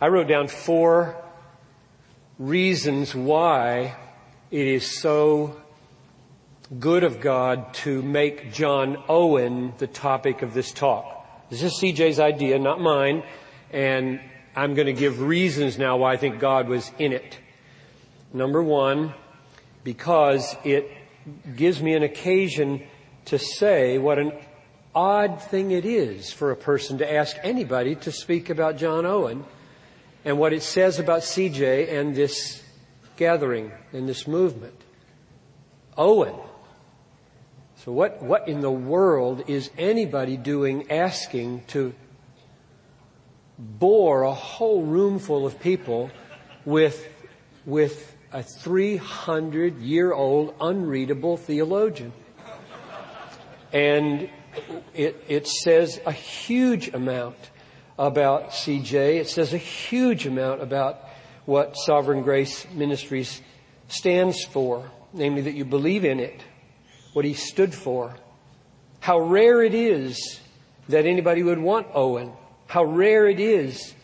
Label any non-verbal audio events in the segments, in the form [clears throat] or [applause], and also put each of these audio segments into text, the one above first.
I wrote down four reasons why it is so good of God to make John Owen the topic of this talk. This is CJ's idea, not mine, and I'm going to give reasons now why I think God was in it. Number one, because it gives me an occasion to say what an odd thing it is for a person to ask anybody to speak about John Owen and what it says about CJ and this gathering and this movement. Owen. So what, what in the world is anybody doing asking to bore a whole room full of people with, with a 300 year old unreadable theologian. And it, it says a huge amount about CJ. It says a huge amount about what Sovereign Grace Ministries stands for, namely that you believe in it, what he stood for. How rare it is that anybody would want Owen. How rare it is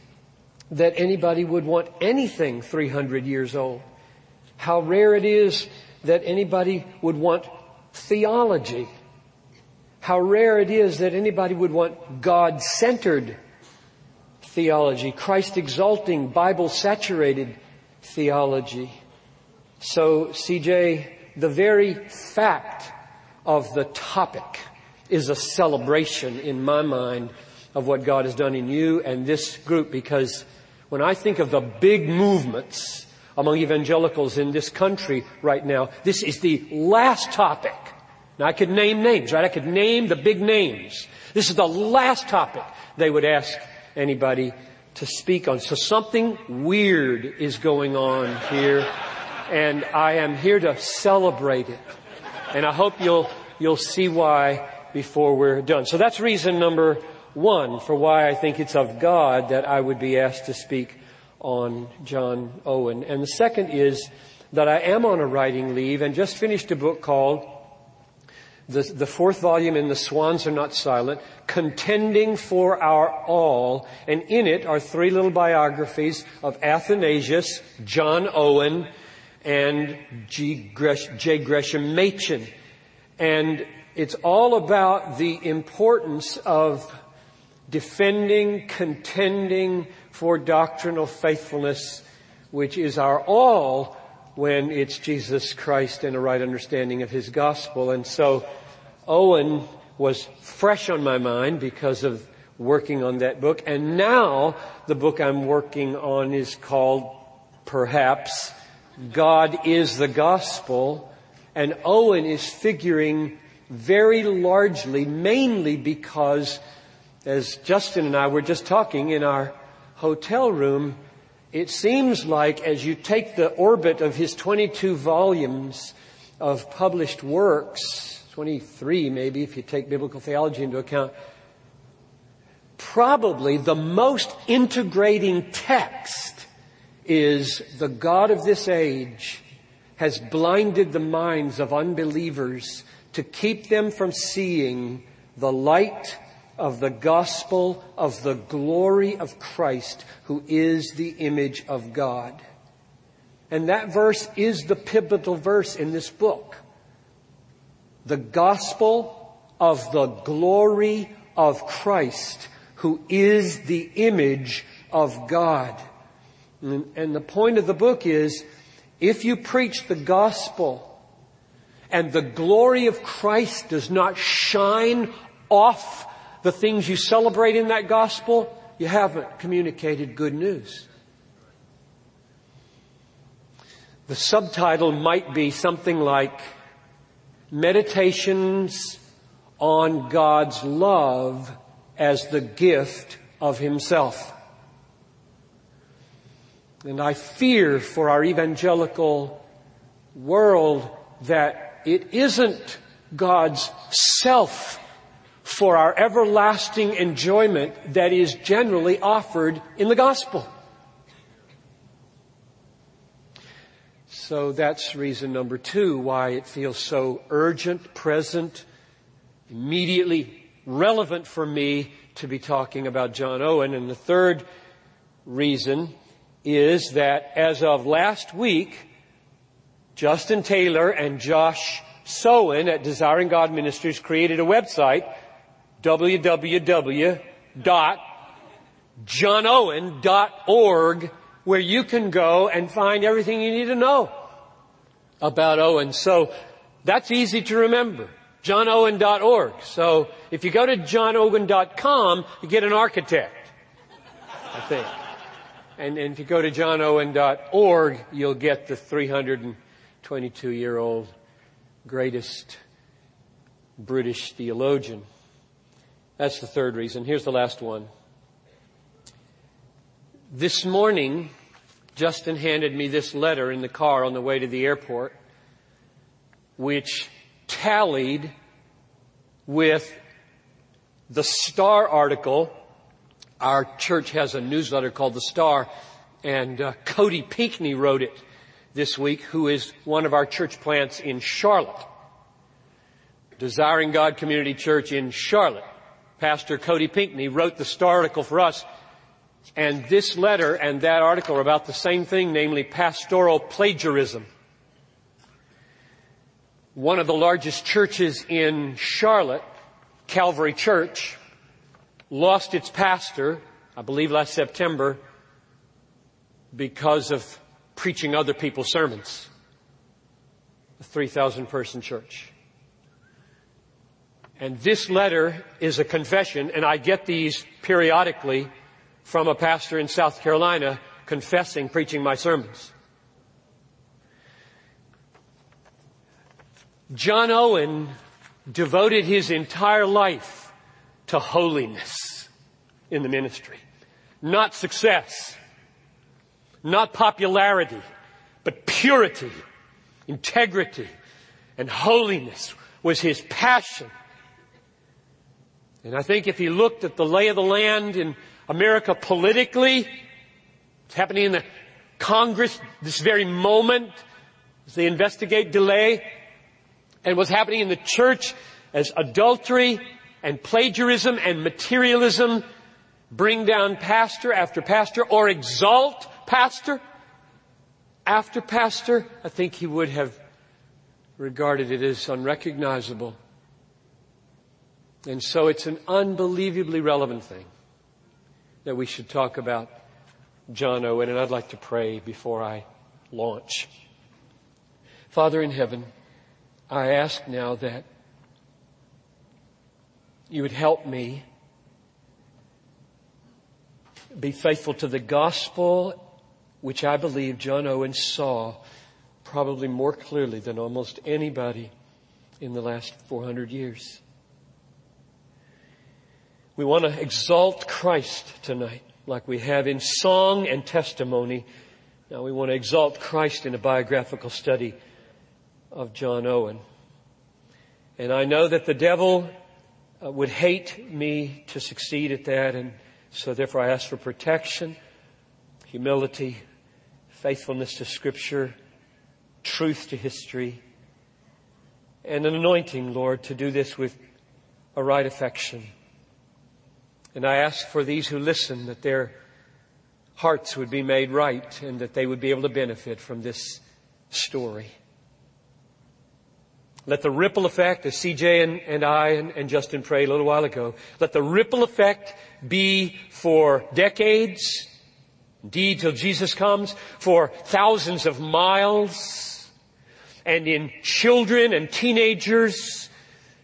that anybody would want anything 300 years old. How rare it is that anybody would want theology. How rare it is that anybody would want God-centered theology, Christ exalting, Bible saturated theology. So CJ, the very fact of the topic is a celebration in my mind of what God has done in you and this group because when I think of the big movements among evangelicals in this country right now. This is the last topic. Now I could name names, right? I could name the big names. This is the last topic they would ask anybody to speak on. So something weird is going on here and I am here to celebrate it. And I hope you'll, you'll see why before we're done. So that's reason number one for why I think it's of God that I would be asked to speak on John Owen. And the second is that I am on a writing leave and just finished a book called the, the fourth volume in The Swans Are Not Silent, Contending for Our All. And in it are three little biographies of Athanasius, John Owen, and G. Gresh, J. Gresham Machen. And it's all about the importance of defending, contending for doctrinal faithfulness, which is our all when it's Jesus Christ and a right understanding of His gospel. And so Owen was fresh on my mind because of working on that book. And now the book I'm working on is called perhaps God is the gospel. And Owen is figuring very largely, mainly because as Justin and I were just talking in our hotel room, it seems like as you take the orbit of his 22 volumes of published works, 23 maybe if you take biblical theology into account, probably the most integrating text is the God of this age has blinded the minds of unbelievers to keep them from seeing the light of the gospel of the glory of Christ who is the image of God. And that verse is the pivotal verse in this book. The gospel of the glory of Christ who is the image of God. And the point of the book is, if you preach the gospel and the glory of Christ does not shine off the things you celebrate in that gospel, you haven't communicated good news. The subtitle might be something like Meditations on God's Love as the Gift of Himself. And I fear for our evangelical world that it isn't God's self for our everlasting enjoyment that is generally offered in the gospel. So that's reason number two why it feels so urgent, present, immediately relevant for me to be talking about John Owen. And the third reason is that as of last week, Justin Taylor and Josh Sowen at Desiring God Ministries created a website, www.johnowen.org, where you can go and find everything you need to know about Owen. So that's easy to remember. johnowen.org. So if you go to johnowen.com, you get an architect, I think. And, and if you go to johnowen.org, you'll get the 322 year old greatest British theologian. That's the third reason. Here's the last one. This morning, Justin handed me this letter in the car on the way to the airport, which tallied with the Star article. Our church has a newsletter called The Star, and uh, Cody Pinkney wrote it this week, who is one of our church plants in Charlotte. Desiring God Community Church in Charlotte. Pastor Cody Pinkney wrote the Star article for us. And this letter and that article are about the same thing, namely pastoral plagiarism. One of the largest churches in Charlotte, Calvary Church, lost its pastor, I believe last September, because of preaching other people's sermons. A 3,000 person church. And this letter is a confession, and I get these periodically from a pastor in South Carolina confessing preaching my sermons. John Owen devoted his entire life to holiness in the ministry. Not success. Not popularity. But purity, integrity, and holiness was his passion. And I think if he looked at the lay of the land in America politically, it's happening in the Congress this very moment as they investigate DeLay, and what's happening in the church as adultery and plagiarism and materialism bring down pastor after pastor or exalt pastor after pastor, I think he would have regarded it as unrecognizable. And so it's an unbelievably relevant thing that we should talk about John Owen, and I'd like to pray before I launch. Father in heaven, I ask now that you would help me be faithful to the gospel, which I believe John Owen saw probably more clearly than almost anybody in the last 400 years. We want to exalt Christ tonight, like we have in song and testimony. Now we want to exalt Christ in a biographical study of John Owen. And I know that the devil uh, would hate me to succeed at that, and so therefore I ask for protection, humility, faithfulness to Scripture, truth to history, and an anointing, Lord, to do this with a right affection. And I ask for these who listen that their hearts would be made right and that they would be able to benefit from this story. Let the ripple effect, as CJ and, and I and, and Justin prayed a little while ago, let the ripple effect be for decades, indeed till Jesus comes, for thousands of miles, and in children and teenagers,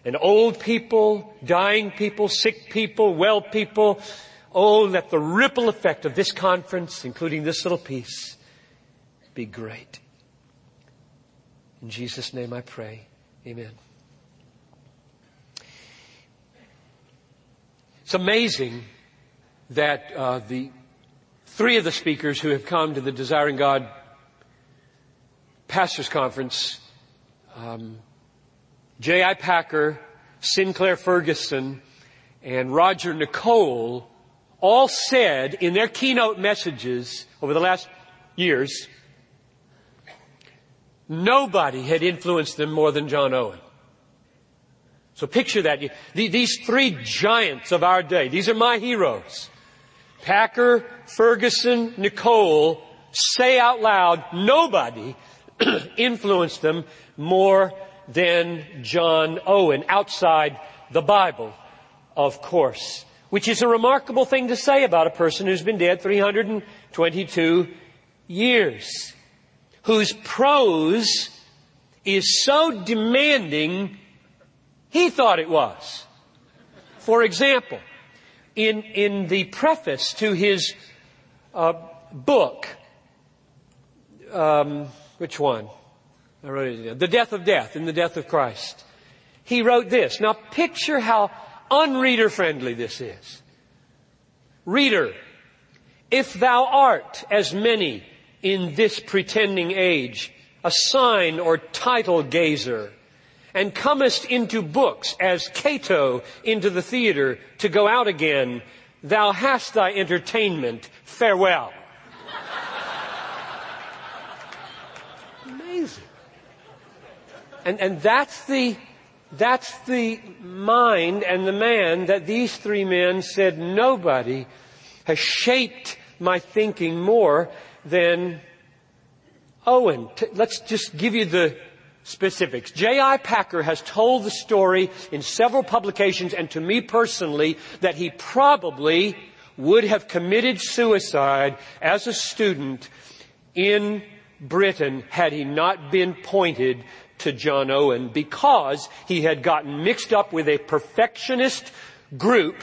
and old people, dying people, sick people, well people. Oh, let the ripple effect of this conference, including this little piece, be great. In Jesus' name I pray. Amen. It's amazing that uh, the three of the speakers who have come to the Desiring God Pastors Conference um, J.I. Packer, Sinclair Ferguson, and Roger Nicole all said in their keynote messages over the last years, nobody had influenced them more than John Owen. So picture that. These three giants of our day, these are my heroes. Packer, Ferguson, Nicole, say out loud, nobody [clears throat] influenced them more than John Owen outside the Bible, of course. Which is a remarkable thing to say about a person who's been dead 322 years. Whose prose is so demanding, he thought it was. For example, in, in the preface to his uh, book, um, which one? I wrote it down. The Death of Death in the Death of Christ. He wrote this. Now picture how unreader friendly this is. Reader, if thou art, as many in this pretending age, a sign or title gazer, and comest into books as Cato into the theater to go out again, thou hast thy entertainment. Farewell. Amazing. And, and that's the, that's the mind and the man that these three men said nobody has shaped my thinking more than Owen. Let's just give you the specifics. J.I. Packer has told the story in several publications and to me personally that he probably would have committed suicide as a student in Britain had he not been pointed to John Owen because he had gotten mixed up with a perfectionist group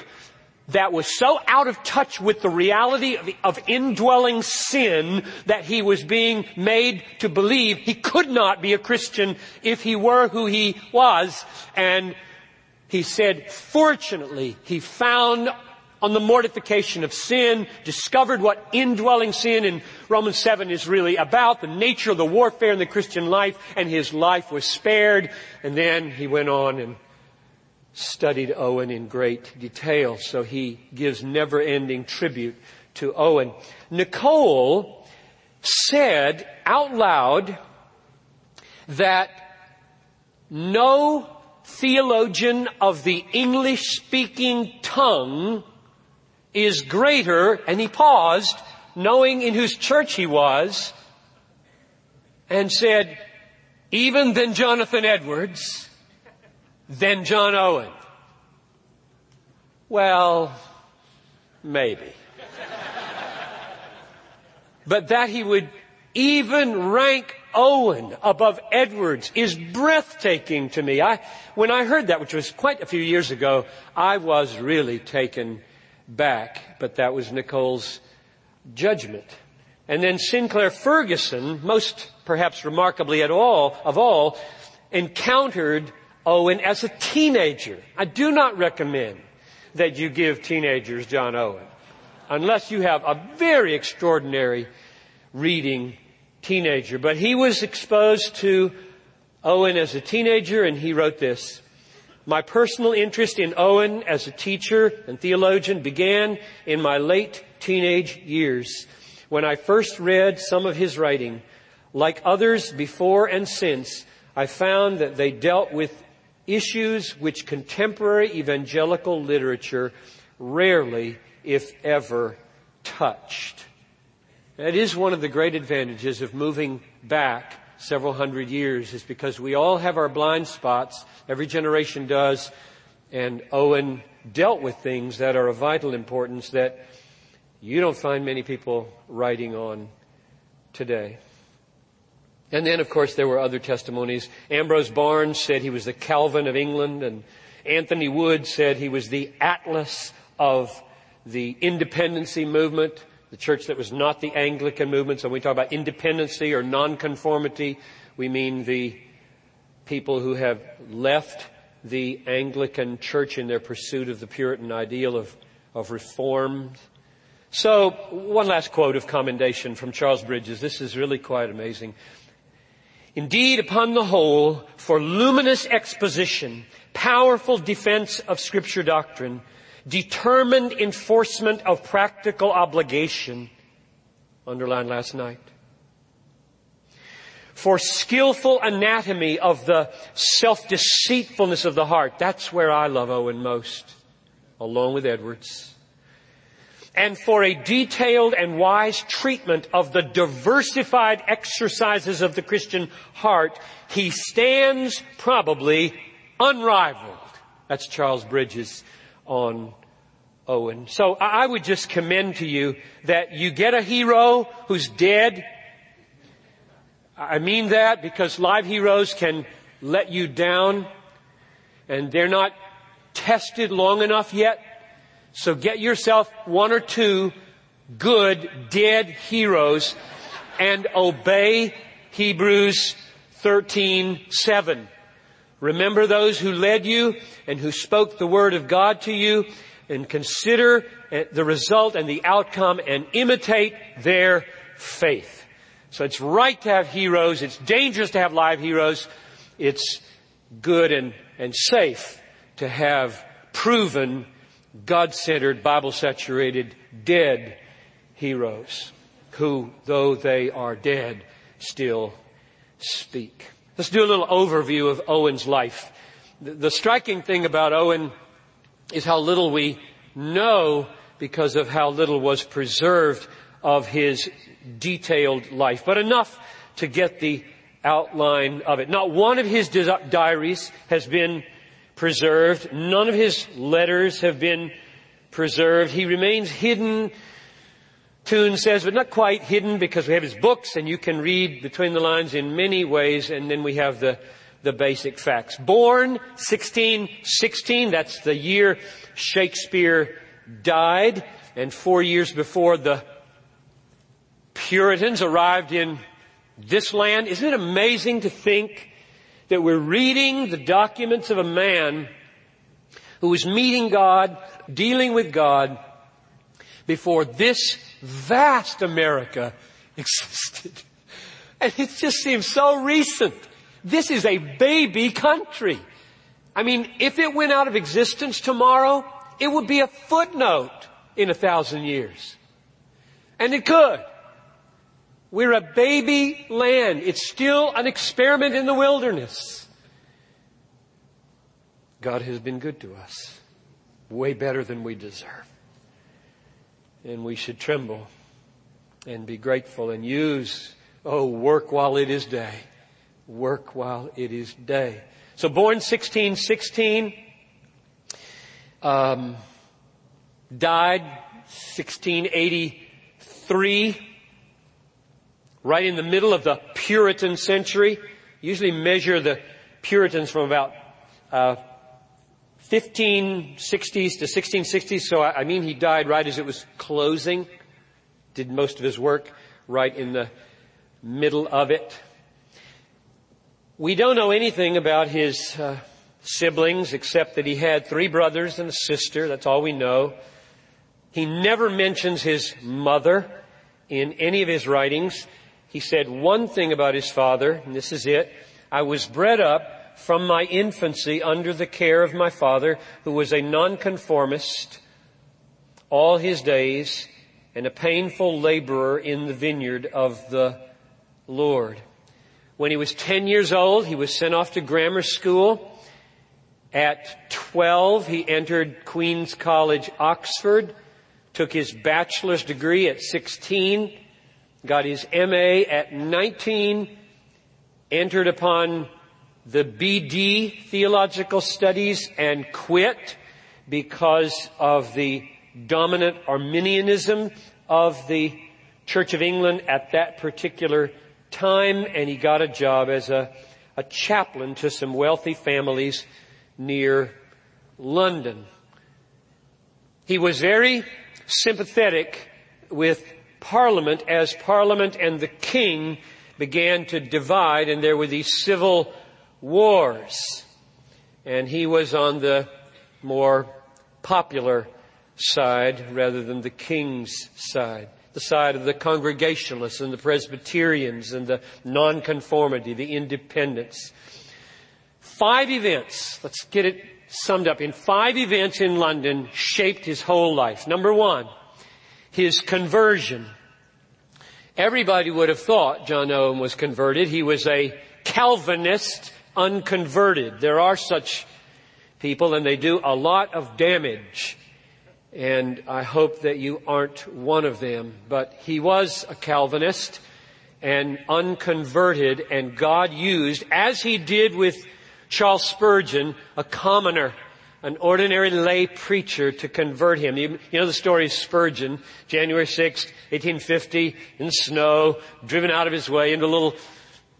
that was so out of touch with the reality of, of, indwelling sin that he was being made to believe he could not be a Christian if he were who he was. And he said, fortunately, he found on the mortification of sin, discovered what indwelling sin in Romans 7 is really about, the nature of the warfare in the Christian life, and his life was spared. And then he went on and studied Owen in great detail, so he gives never ending tribute to Owen. Nicole said out loud that no theologian of the English speaking tongue is greater, and he paused, knowing in whose church he was, and said, even than Jonathan Edwards, than John Owen? Well, maybe. but that he would even rank Owen above Edwards is breathtaking to me. I, when I heard that, which was quite a few years ago, I was really taken back, but that was Nicole's judgment. And then Sinclair Ferguson, most perhaps remarkably at all, of all, encountered Owen as a teenager. I do not recommend that you give teenagers John Owen unless you have a very extraordinary reading teenager. But he was exposed to Owen as a teenager and he wrote this. My personal interest in Owen as a teacher and theologian began in my late teenage years when I first read some of his writing. Like others before and since, I found that they dealt with issues which contemporary evangelical literature rarely, if ever, touched. That is one of the great advantages of moving back several hundred years is because we all have our blind spots. Every generation does. And Owen dealt with things that are of vital importance that you don't find many people writing on today. And then, of course, there were other testimonies. Ambrose Barnes said he was the Calvin of England, and Anthony Wood said he was the Atlas of the independency movement, the church that was not the Anglican movement. So when we talk about independency or nonconformity, we mean the people who have left the Anglican church in their pursuit of the Puritan ideal of, of reform. So, one last quote of commendation from Charles Bridges. This is really quite amazing. Indeed, upon the whole, for luminous exposition, powerful defense of scripture doctrine, determined enforcement of practical obligation, underlined last night. For skillful anatomy of the self-deceitfulness of the heart, that's where I love Owen most, along with Edwards and for a detailed and wise treatment of the diversified exercises of the Christian heart, he stands probably unrivaled. That's Charles Bridges on Owen. So I would just commend to you that you get a hero who's dead. I mean that because live heroes can let you down and they're not tested long enough yet. So get yourself one or two good dead heroes and obey Hebrews 13:7. Remember those who led you and who spoke the word of God to you and consider eh, the result and the outcome and imitate their faith. So it's right to have heroes. It's dangerous to have live heroes. It's good and, and safe to have proven, God-centered, Bible-saturated, dead heroes who, though they are dead, still speak. Let's do a little overview of Owen's life. The, striking thing about Owen is how little we know because of how little was preserved of his detailed life, but enough to get the outline of it. Not one of his diaries has been preserved. None of his letters have been preserved. He remains hidden, Toon says, but not quite hidden because we have his books and you can read between the lines in many ways and then we have the the basic facts. Born 1616, that's the year Shakespeare died, and four years before the Puritans arrived in this land. Isn't it amazing to think that we're reading the documents of a man who was meeting God, dealing with God, before this vast America existed. [laughs] And it just seems so recent. This is a baby country. I mean, if it went out of existence tomorrow, it would be a footnote in a thousand years. And it could. We're a baby land. It's still an experiment in the wilderness. God has been good to us. Way better than we deserve. And we should tremble and be grateful and use, oh, work while it is day work while it is day. So born 1616, um, died 1683, right in the middle of the Puritan century. Usually measure the Puritans from about uh, 1560s to 1660s. So I, mean, he died right as it was closing. Did most of his work right in the middle of it. We don't know anything about his uh, siblings except that he had three brothers and a sister. That's all we know. He never mentions his mother in any of his writings. He said one thing about his father, and this is it. I was bred up from my infancy under the care of my father, who was a nonconformist all his days and a painful laborer in the vineyard of the Lord. When he was 10 years old, he was sent off to grammar school. At 12, he entered Queen's College, Oxford, took his bachelor's degree at 16, got his MA at 19, entered upon the BD theological studies and quit because of the dominant Arminianism of the Church of England at that particular time and he got a job as a, a chaplain to some wealthy families near London. He was very sympathetic with Parliament as Parliament and the King began to divide and there were these civil wars. And he was on the more popular side rather than the King's side the side of the Congregationalists and the Presbyterians and the nonconformity, the independents. Five events, let's get it summed up, in five events in London shaped his whole life. Number one, his conversion. Everybody would have thought John Owen was converted. He was a Calvinist unconverted. There are such people and they do a lot of damage and I hope that you aren't one of them. But he was a Calvinist and unconverted, and God used, as he did with Charles Spurgeon, a commoner, an ordinary lay preacher to convert him. You, you, know the story of Spurgeon, January 6, 1850, in snow, driven out of his way into a little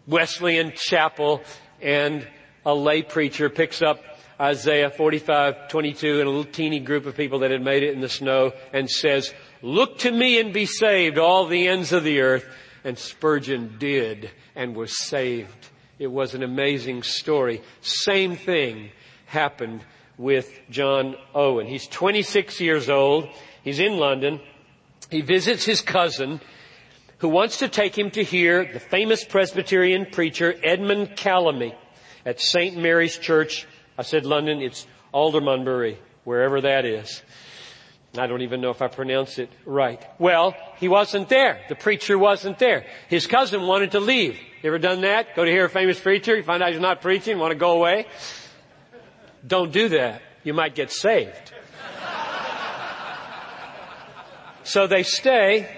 Wesleyan chapel, and a lay preacher picks up Isaiah 45, 22 and a little teeny group of people that had made it in the snow and says, look to me and be saved, all the ends of the earth. And Spurgeon did and was saved. It was an amazing story. Same thing happened with John Owen. He's 26 years old. He's in London. He visits his cousin who wants to take him to hear the famous Presbyterian preacher Edmund Calamy at St. Mary's Church I said London, it's Aldermanbury, wherever that is. I don't even know if I pronounced it right. Well, he wasn't there. The preacher wasn't there. His cousin wanted to leave. You ever done that? Go to hear a famous preacher, you find out he's not preaching, want to go away? Don't do that. You might get saved. [laughs] so they stay.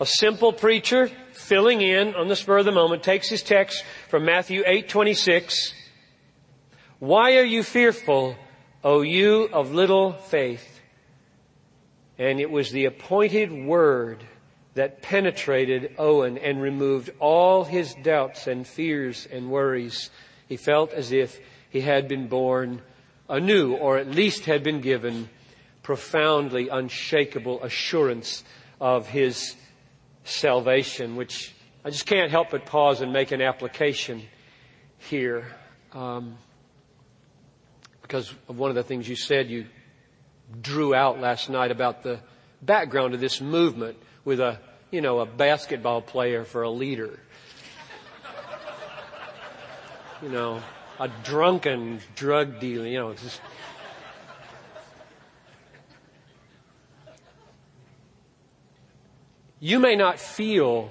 A simple preacher filling in on the spur of the moment takes his text from Matthew 8:26 why are you fearful, O you of little faith? And it was the appointed word that penetrated Owen and removed all his doubts and fears and worries. He felt as if he had been born anew, or at least had been given profoundly unshakable assurance of his salvation, which I just can't help but pause and make an application here. Um, because of one of the things you said you drew out last night about the background of this movement with a, you know, a basketball player for a leader. you know, a drunken drug dealer, you know, just, you may not feel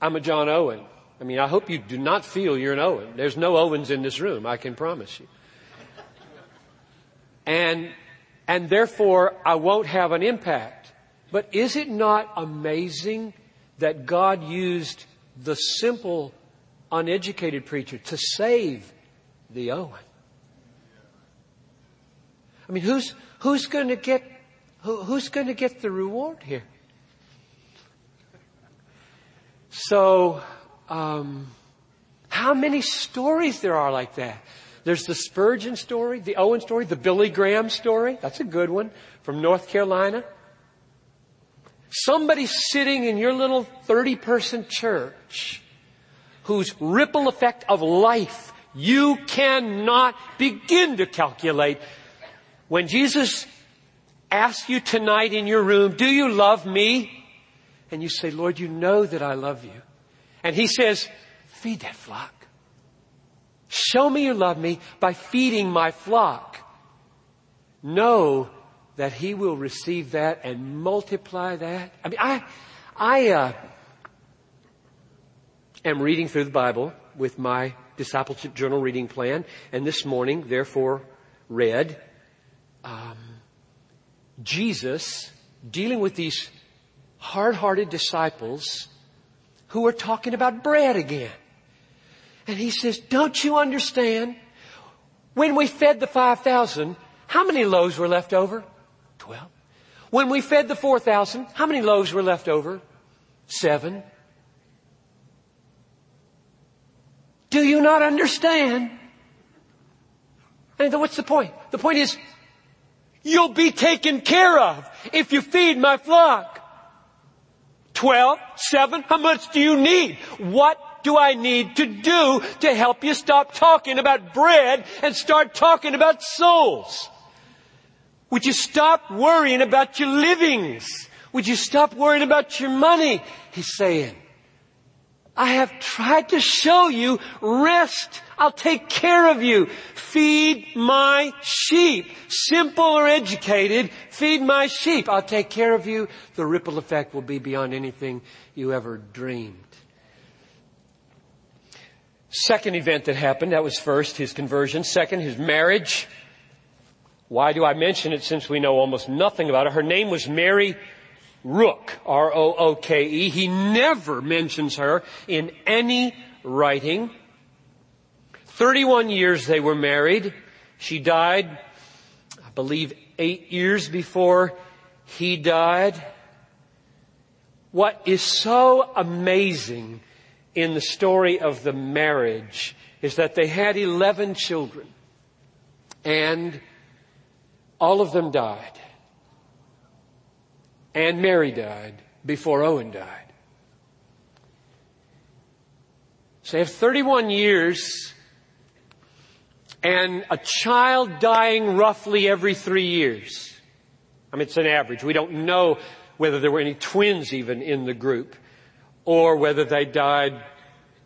I'm a John Owen. I mean, I hope you do not feel you're an Owen. There's no Owens in this room, I can promise you. And, and therefore I won't have an impact. But is it not amazing that God used the simple, uneducated preacher to save the Owen? I mean, who's, who's going to get, who, who's going to get the reward here? So, um, how many stories there are like that? There's the Spurgeon story, the Owen story, the Billy Graham story. That's a good one from North Carolina. Somebody sitting in your little 30 person church whose ripple effect of life you cannot begin to calculate. When Jesus asks you tonight in your room, do you love me? And you say, Lord, you know that I love you. And he says, feed that flock. Show me you love me by feeding my flock. Know that he will receive that and multiply that. I mean, I, I, uh, am reading through the Bible with my discipleship journal reading plan, and this morning, therefore, read um, Jesus dealing with these hard-hearted disciples who are talking about bread again. And he says, don't you understand? When we fed the 5,000, how many loaves were left over? Twelve. When we fed the 4,000, how many loaves were left over? Seven. Do you not understand? And what's the point? The point is, you'll be taken care of if you feed my flock. Twelve, seven, how much do you need? What do I need to do to help you stop talking about bread and start talking about souls? Would you stop worrying about your livings? Would you stop worrying about your money? He's saying, I have tried to show you rest. I'll take care of you. Feed my sheep. Simple or educated, feed my sheep. I'll take care of you. The ripple effect will be beyond anything you ever dreamed. Second event that happened, that was first, his conversion. Second, his marriage. Why do I mention it since we know almost nothing about her? Her name was Mary Rooke, R-O-O-K-E. He never mentions her in any writing. 31 years they were married. She died, I believe, eight years before he died. What is so amazing in the story of the marriage is that they had 11 children and all of them died. And Mary died before Owen died. So they have 31 years and a child dying roughly every three years. I mean, it's an average. We don't know whether there were any twins even in the group or whether they died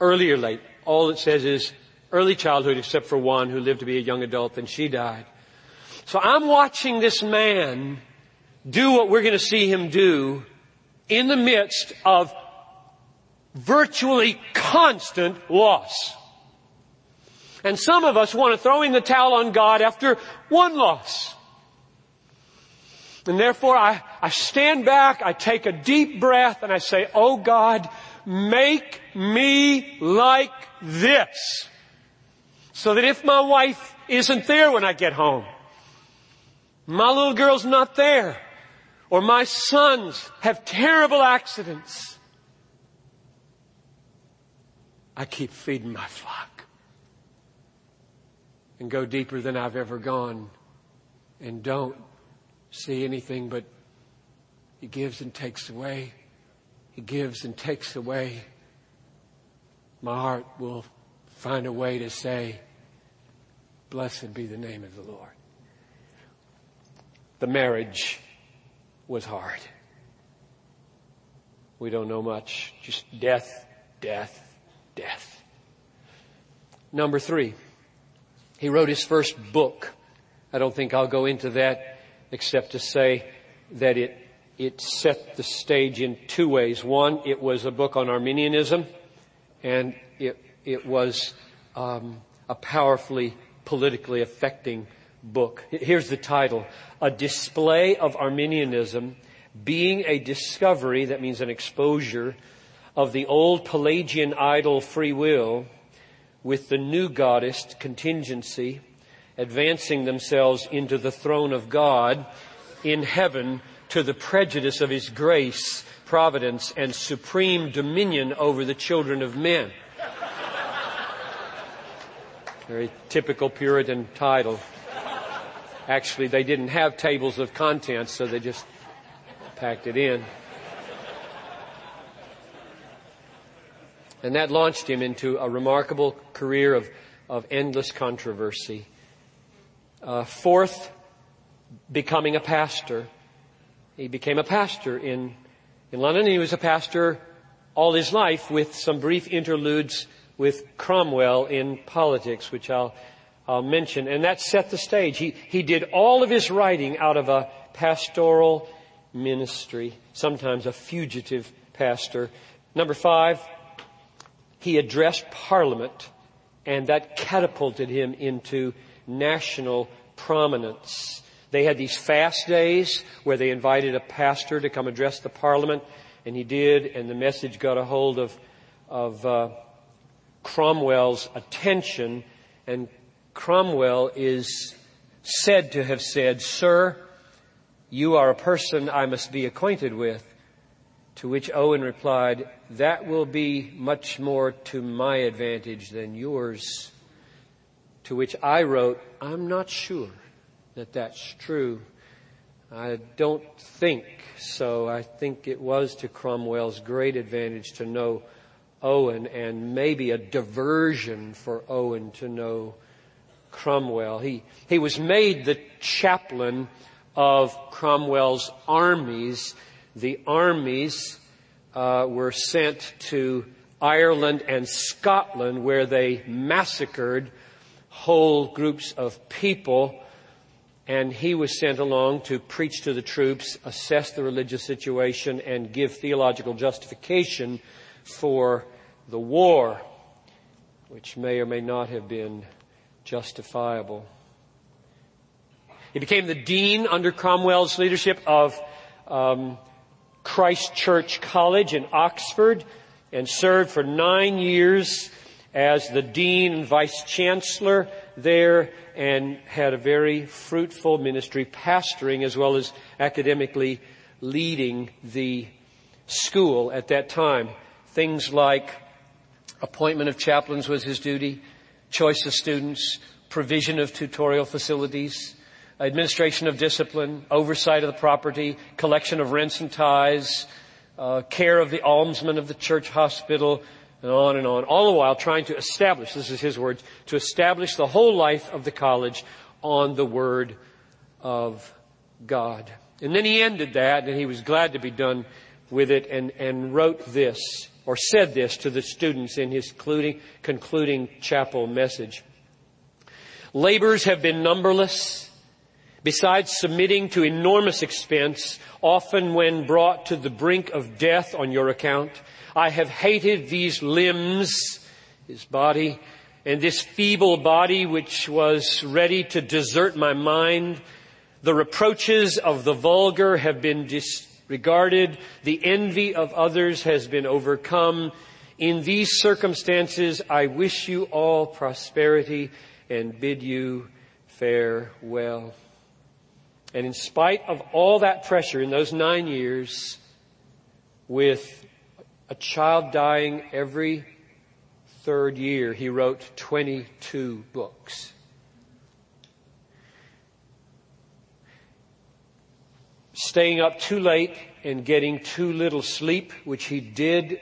early or late. All it says is early childhood except for one who lived to be a young adult and she died. So I'm watching this man do what we're going to see him do in the midst of virtually constant loss. And some of us want to throw in the towel on God after one loss. And therefore I, I stand back, I take a deep breath and I say, Oh God, make me like this. So that if my wife isn't there when I get home, my little girl's not there, or my sons have terrible accidents, I keep feeding my flock and go deeper than I've ever gone and don't see anything but He gives and takes away. He gives and takes away. My heart will find a way to say, blessed be the name of the Lord. The marriage was hard. We don't know much. Just death, death, death. Number three, he wrote his first book. I don't think I'll go into that except to say that it, it set the stage in two ways. One, it was a book on Arminianism, and it, it was um, a powerfully politically affecting book. Here's the title. A display of Arminianism being a discovery, that means an exposure, of the old Pelagian idol free will with the new goddess contingency advancing themselves into the throne of God in heaven to the prejudice of His grace, providence, and supreme dominion over the children of men. Very typical Puritan title. Actually, they didn't have tables of contents, so they just packed it in. And that launched him into a remarkable career of, of endless controversy. Uh, fourth, becoming a pastor. He became a pastor in, in London. He was a pastor all his life with some brief interludes with Cromwell in politics, which I'll, I'll mention. And that set the stage. He, he did all of his writing out of a pastoral ministry, sometimes a fugitive pastor. Number five, he addressed Parliament, and that catapulted him into national prominence. They had these fast days where they invited a pastor to come address the parliament, and he did, and the message got a hold of, of uh, Cromwell's attention, and Cromwell is said to have said, Sir, you are a person I must be acquainted with. To which Owen replied, That will be much more to my advantage than yours. To which I wrote, I'm not sure that that's true. I don't think so. I think it was to Cromwell's great advantage to know Owen and maybe a diversion for Owen to know Cromwell. He, he was made the chaplain of Cromwell's armies. The armies uh, were sent to Ireland and Scotland where they massacred whole groups of people and he was sent along to preach to the troops, assess the religious situation, and give theological justification for the war, which may or may not have been justifiable. He became the dean under Cromwell's leadership of um, Christ Church College in Oxford and served for nine years as the dean and vice chancellor there and had a very fruitful ministry pastoring as well as academically leading the school at that time. Things like appointment of chaplains was his duty, choice of students, provision of tutorial facilities, administration of discipline, oversight of the property, collection of rents and tithes, uh, care of the almsmen of the church hospital, and on and on. All the while trying to establish, this is his words, to establish the whole life of the college on the Word of God. And then he ended that, and he was glad to be done with it, and, and wrote this, or said this to the students in his concluding, concluding chapel message. Labors have been numberless. Besides submitting to enormous expense, often when brought to the brink of death on your account, I have hated these limbs, his body, and this feeble body which was ready to desert my mind. The reproaches of the vulgar have been disregarded. The envy of others has been overcome. In these circumstances, I wish you all prosperity and bid you farewell. And in spite of all that pressure in those nine years, with a child dying every third year, he wrote 22 books. Staying up too late and getting too little sleep, which he did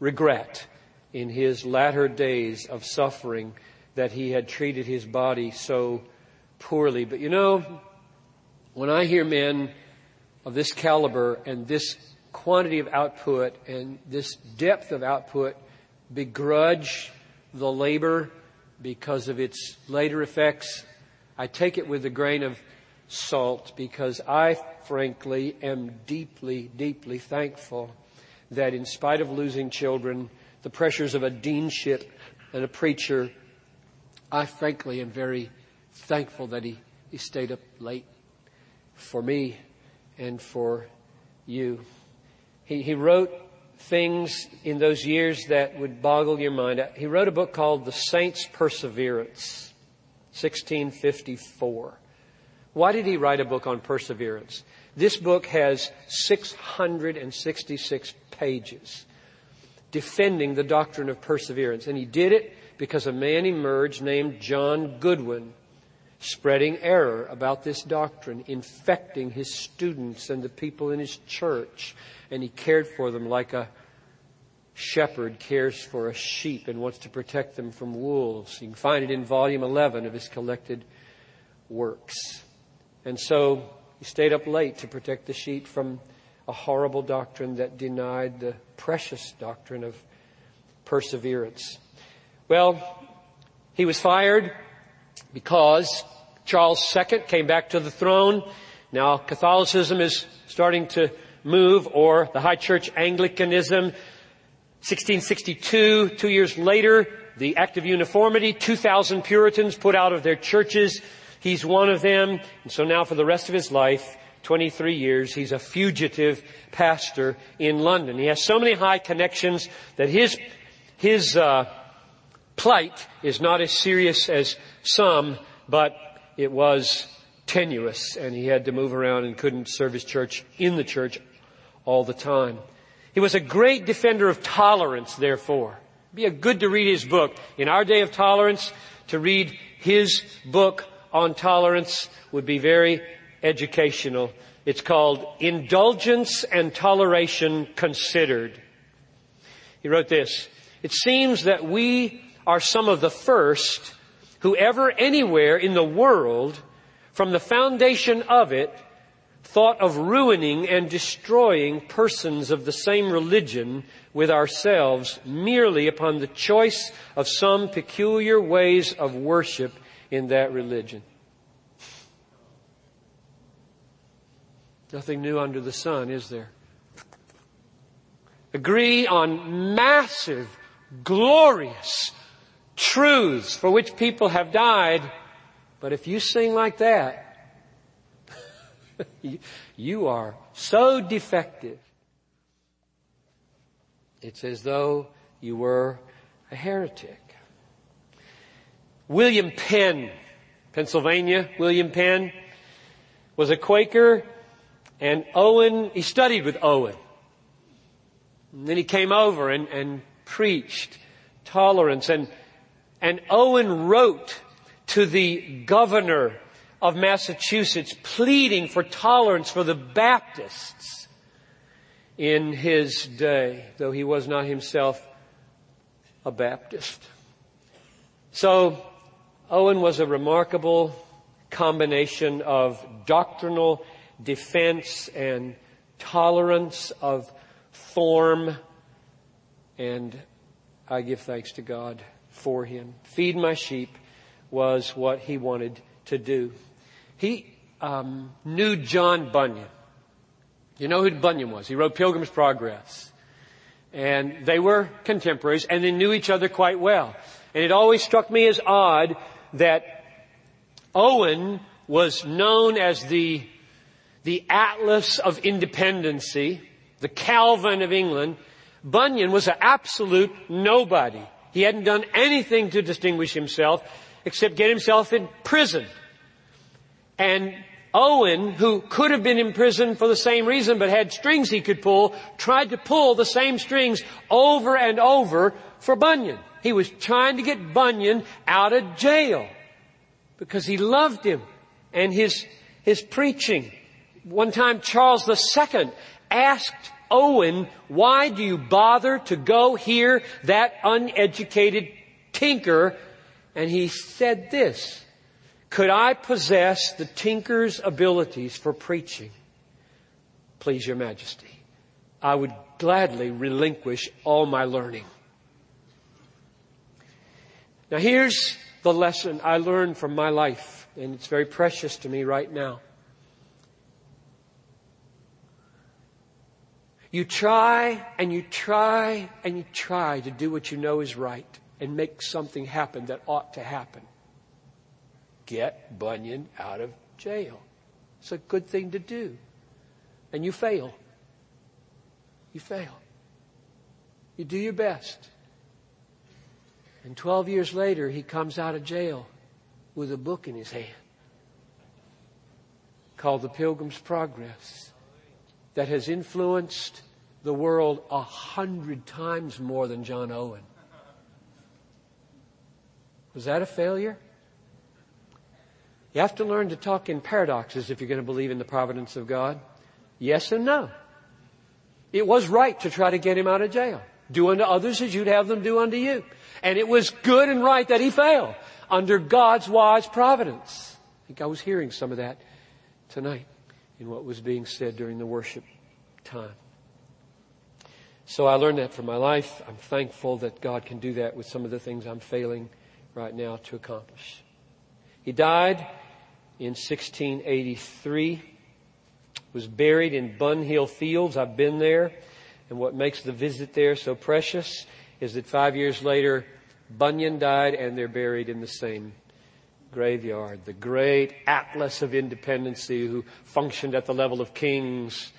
regret in his latter days of suffering that he had treated his body so poorly. But you know, when I hear men of this caliber and this quantity of output and this depth of output begrudge the labor because of its later effects, I take it with a grain of salt because I frankly am deeply, deeply thankful that in spite of losing children, the pressures of a deanship and a preacher, I frankly am very thankful that he, he stayed up late for me and for you. He, he wrote things in those years that would boggle your mind. Uh, he wrote a book called The Saints' Perseverance, 1654. Why did he write a book on perseverance? This book has 666 pages defending the doctrine of perseverance. And he did it because a man emerged named John Goodwin spreading error about this doctrine, infecting his students and the people in his church. And he cared for them like a shepherd cares for a sheep and wants to protect them from wolves. You can find it in volume 11 of his collected works. And so he stayed up late to protect the sheep from a horrible doctrine that denied the precious doctrine of perseverance. Well, he was fired because Charles II came back to the throne. Now Catholicism is starting to move, or the High Church Anglicanism. 1662, two years later, the Act of Uniformity, 2,000 Puritans put out of their churches. He's one of them. And so now for the rest of his life, 23 years, he's a fugitive pastor in London. He has so many high connections that his, his, uh, plight is not as serious as some, but it was tenuous and he had to move around and couldn't serve his church in the church all the time. He was a great defender of tolerance, therefore. It'd be a good to read his book. In our day of tolerance, to read his book on tolerance would be very educational. It's called Indulgence and Toleration Considered. He wrote this, It seems that we are some of the first whoever anywhere in the world, from the foundation of it, thought of ruining and destroying persons of the same religion with ourselves merely upon the choice of some peculiar ways of worship in that religion. Nothing new under the sun, is there? Agree on massive, glorious, truths for which people have died. But if you sing like that, [laughs] you are so defective. It's as though you were a heretic. William Penn, Pennsylvania, William Penn was a Quaker and Owen, he studied with Owen. And then he came over and, and preached tolerance and, and Owen wrote to the governor of Massachusetts pleading for tolerance for the Baptists in his day, though he was not himself a Baptist. So Owen was a remarkable combination of doctrinal defense and tolerance of form and I give thanks to God for him. Feed my sheep was what he wanted to do. He um, knew John Bunyan. You know who Bunyan was? He wrote Pilgrim's Progress. And they were contemporaries and they knew each other quite well. And it always struck me as odd that Owen was known as the, the Atlas of Independency, the Calvin of England. Bunyan was an absolute nobody. He hadn't done anything to distinguish himself except get himself in prison. And Owen, who could have been in prison for the same reason but had strings he could pull, tried to pull the same strings over and over for Bunyan. He was trying to get Bunyan out of jail because he loved him and his, his preaching. One time Charles II asked Owen, why do you bother to go hear that uneducated tinker? And he said this, could I possess the tinker's abilities for preaching? Please, Your Majesty, I would gladly relinquish all my learning. Now here's the lesson I learned from my life, and it's very precious to me right now. You try and you try and you try to do what you know is right and make something happen that ought to happen get Bunyan out of jail. It's a good thing to do. And you fail. You fail. You do your best. And 12 years later, he comes out of jail with a book in his hand called The Pilgrim's Progress that has influenced the world a hundred times more than John Owen. Was that a failure? You have to learn to talk in paradoxes if you're going to believe in the providence of God. Yes and no. It was right to try to get him out of jail. Do unto others as you'd have them do unto you. And it was good and right that he failed under God's wise providence. I think I was hearing some of that tonight in what was being said during the worship time. So I learned that from my life. I'm thankful that God can do that with some of the things I'm failing right now to accomplish. He died in 1683, was buried in Bunhill Fields. I've been there. And what makes the visit there so precious is that five years later, Bunyan died and they're buried in the same graveyard. The great atlas of independency who functioned at the level of kings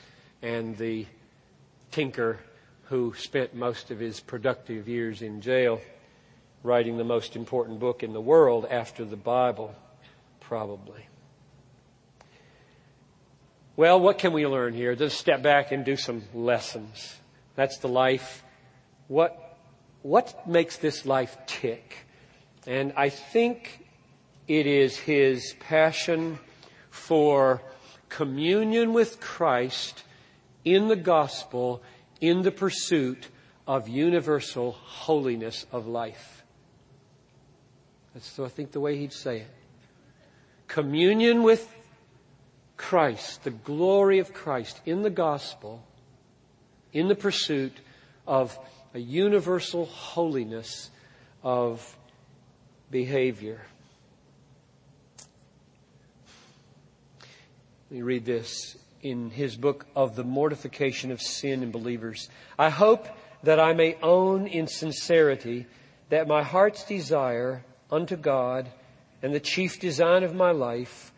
and the tinker who spent most of his productive years in jail writing the most important book in the world after the Bible, probably. Well, what can we learn here? Just step back and do some lessons. That's the life. What, what makes this life tick? And I think it is his passion for communion with Christ in the gospel in the pursuit of universal holiness of life. That's, so I think, the way he'd say it. Communion with Christ, the glory of Christ in the gospel, in the pursuit of a universal holiness of behavior. Let me read this in his book of the mortification of sin in believers. I hope that I may own in sincerity that my heart's desire unto God and the chief design of my life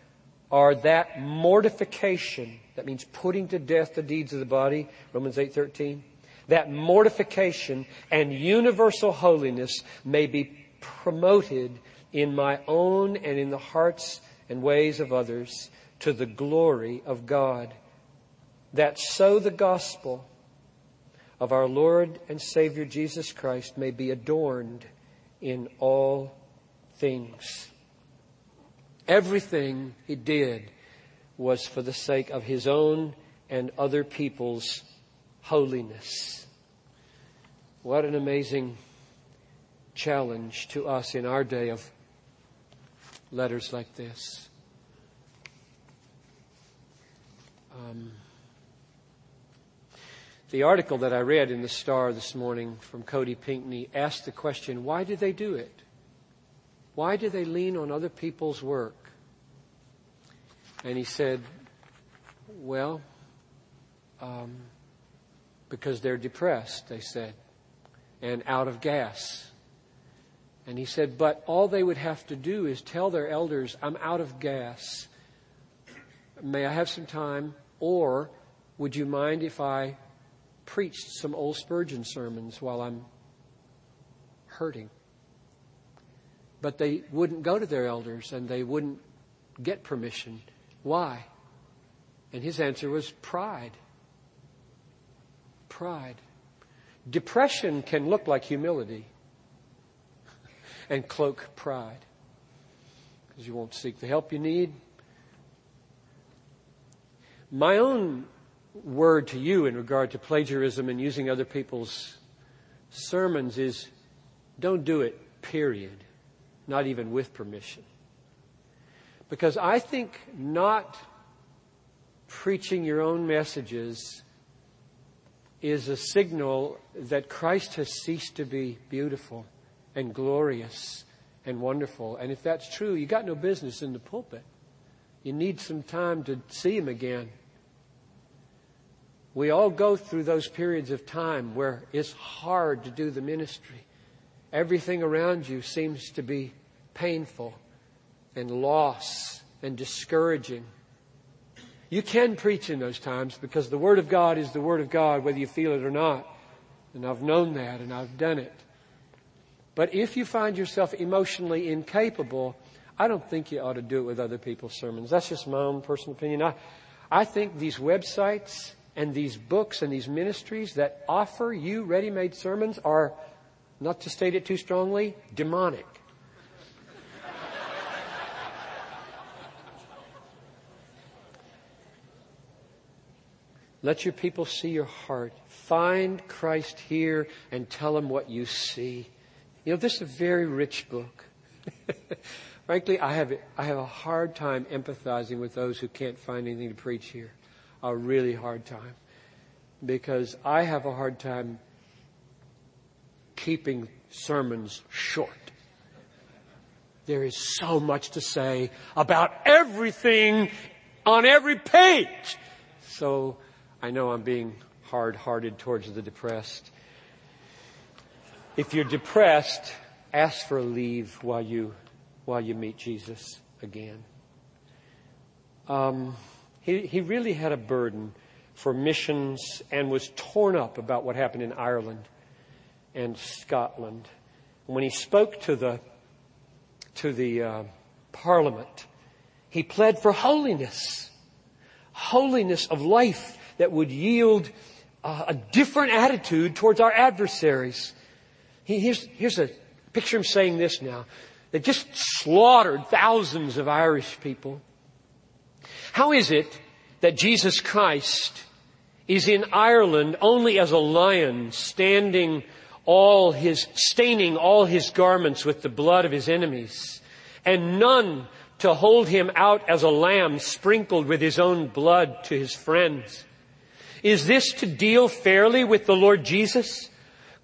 are that mortification, that means putting to death the deeds of the body, Romans eight 8:13, that mortification and universal holiness may be promoted in my own and in the hearts and ways of others to the glory of God. That so the gospel of our Lord and Savior Jesus Christ may be adorned in all things. Everything he did was for the sake of his own and other people's holiness. What an amazing challenge to us in our day of letters like this. Um, the article that I read in the Star this morning from Cody Pinkney asked the question, why do they do it? Why do they lean on other people's work? And he said, Well, um, because they're depressed, they said, and out of gas. And he said, But all they would have to do is tell their elders, I'm out of gas. May I have some time? Or would you mind if I preached some old Spurgeon sermons while I'm hurting? But they wouldn't go to their elders and they wouldn't get permission. Why? And his answer was pride. Pride. Depression can look like humility and cloak pride because you won't seek the help you need. My own word to you in regard to plagiarism and using other people's sermons is don't do it, period not even with permission. Because I think not preaching your own messages is a signal that Christ has ceased to be beautiful and glorious and wonderful. And if that's true, you got no business in the pulpit. You need some time to see him again. We all go through those periods of time where it's hard to do the ministry. Everything around you seems to be painful and loss and discouraging. You can preach in those times because the Word of God is the Word of God, whether you feel it or not. And I've known that and I've done it. But if you find yourself emotionally incapable, I don't think you ought to do it with other people's sermons. That's just my own personal opinion. I, I think these websites and these books and these ministries that offer you ready-made sermons are not to state it too strongly, demonic. Let your people see your heart. Find Christ here and tell them what you see. You know, this is a very rich book. [laughs] Frankly, I have, I have a hard time empathizing with those who can't find anything to preach here. A really hard time. Because I have a hard time keeping sermons short. There is so much to say about everything on every page. So I know I'm being hard hearted towards the depressed. If you're depressed, ask for leave while you, while you meet Jesus again. Um, he, he really had a burden for missions and was torn up about what happened in Ireland and Scotland. When he spoke to the, to the uh, parliament, he pled for holiness, holiness of life that would yield uh, a different attitude towards our adversaries. He, here's, here's a picture him saying this now. They just slaughtered thousands of Irish people. How is it that Jesus Christ is in Ireland only as a lion standing all his, staining all his garments with the blood of his enemies, and none to hold him out as a lamb sprinkled with his own blood to his friends. Is this to deal fairly with the Lord Jesus?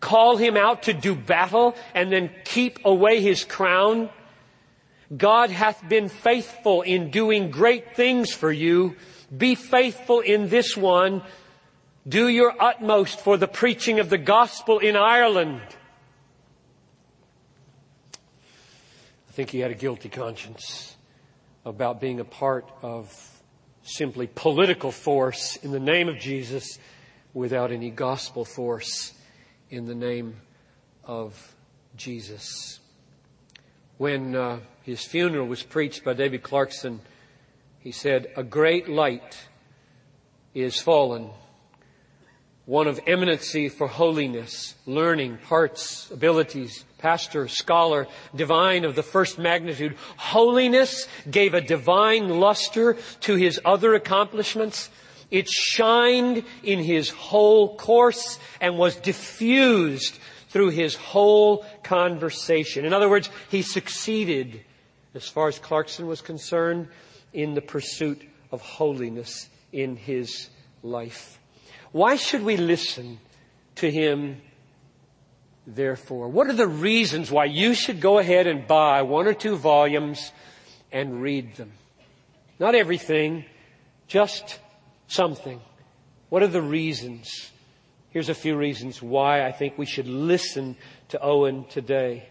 Call him out to do battle and then keep away his crown? God hath been faithful in doing great things for you. Be faithful in this one do your utmost for the preaching of the gospel in Ireland. I think he had a guilty conscience. about being a part of simply political force in the name of Jesus without any gospel force in the name of Jesus. When uh, his funeral was preached by David Clarkson, he said, A great light is fallen, one of eminency for holiness, learning, parts, abilities, pastor, scholar, divine of the first magnitude. Holiness gave a divine luster to his other accomplishments. It shined in his whole course and was diffused through his whole conversation. In other words, he succeeded, as far as Clarkson was concerned, in the pursuit of holiness in his life. Why should we listen to him therefore? What are the reasons why you should go ahead and buy one or two volumes and read them? Not everything, just something. What are the reasons? Here's a few reasons why I think we should listen to Owen today.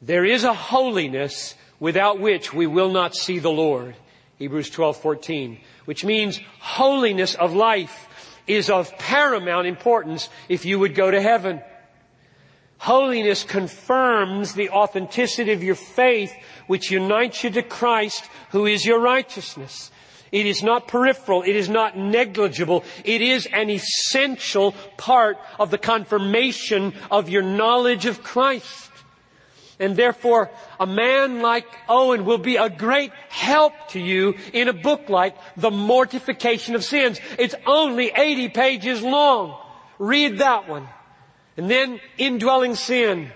There is a holiness without which we will not see the Lord. Hebrews 12:14, which means holiness of life is of paramount importance if you would go to heaven. Holiness confirms the authenticity of your faith, which unites you to Christ, who is your righteousness. It is not peripheral. It is not negligible. It is an essential part of the confirmation of your knowledge of Christ. And therefore, a man like Owen will be a great help to you in a book like The Mortification of Sins. It's only 80 pages long. Read that one. And then indwelling sin.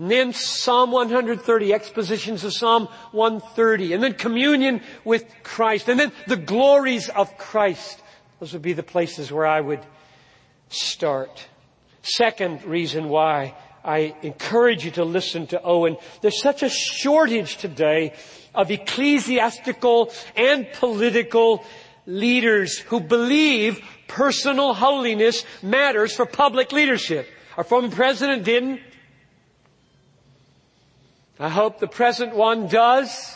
And then Psalm 130, expositions of Psalm 130. And then communion with Christ. And then the glories of Christ. Those would be the places where I would start. Second reason why I encourage you to listen to Owen. There's such a shortage today of ecclesiastical and political leaders who believe personal holiness matters for public leadership. Our former president didn't. I hope the present one does.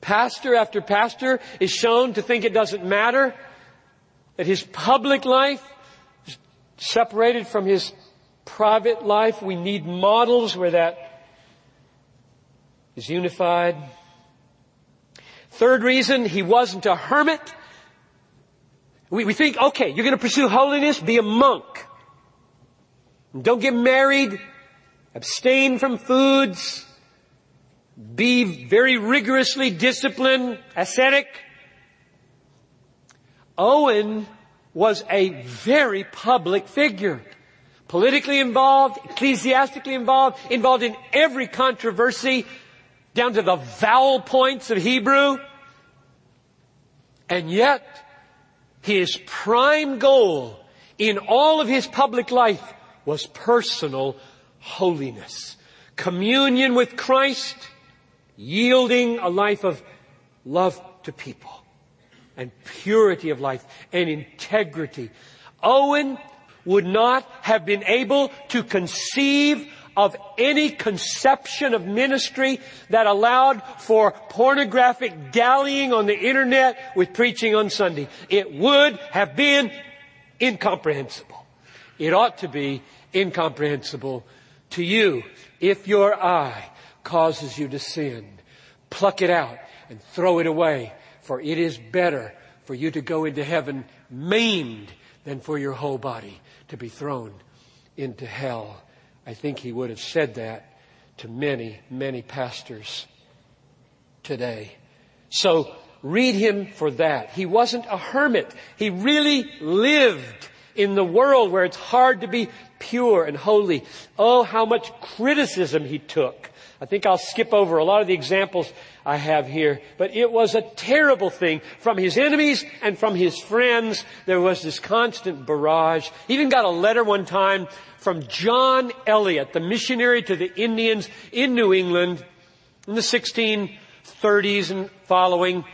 Pastor after pastor is shown to think it doesn't matter, that his public life is separated from his private life. We need models where that is unified. Third reason, he wasn't a hermit. We, we think, okay, you're going to pursue holiness, be a monk. Don't get married. Abstain from foods. Be very rigorously disciplined, ascetic. Owen was a very public figure. Politically involved, ecclesiastically involved, involved in every controversy, down to the vowel points of Hebrew. And yet, his prime goal in all of his public life was personal holiness. Communion with Christ, yielding a life of love to people and purity of life and integrity. Owen would not have been able to conceive of any conception of ministry that allowed for pornographic dallying on the internet with preaching on Sunday. It would have been incomprehensible. It ought to be incomprehensible to you if your eye causes you to sin. Pluck it out and throw it away, for it is better for you to go into heaven maimed than for your whole body to be thrown into hell. I think he would have said that to many, many pastors today. So read him for that. He wasn't a hermit. He really lived in the world where it's hard to be pure and holy. Oh, how much criticism he took. I think I'll skip over a lot of the examples I have here, but it was a terrible thing. From his enemies and from his friends, there was this constant barrage. He even got a letter one time from John Eliot, the missionary to the Indians in New England in the 1630s and following,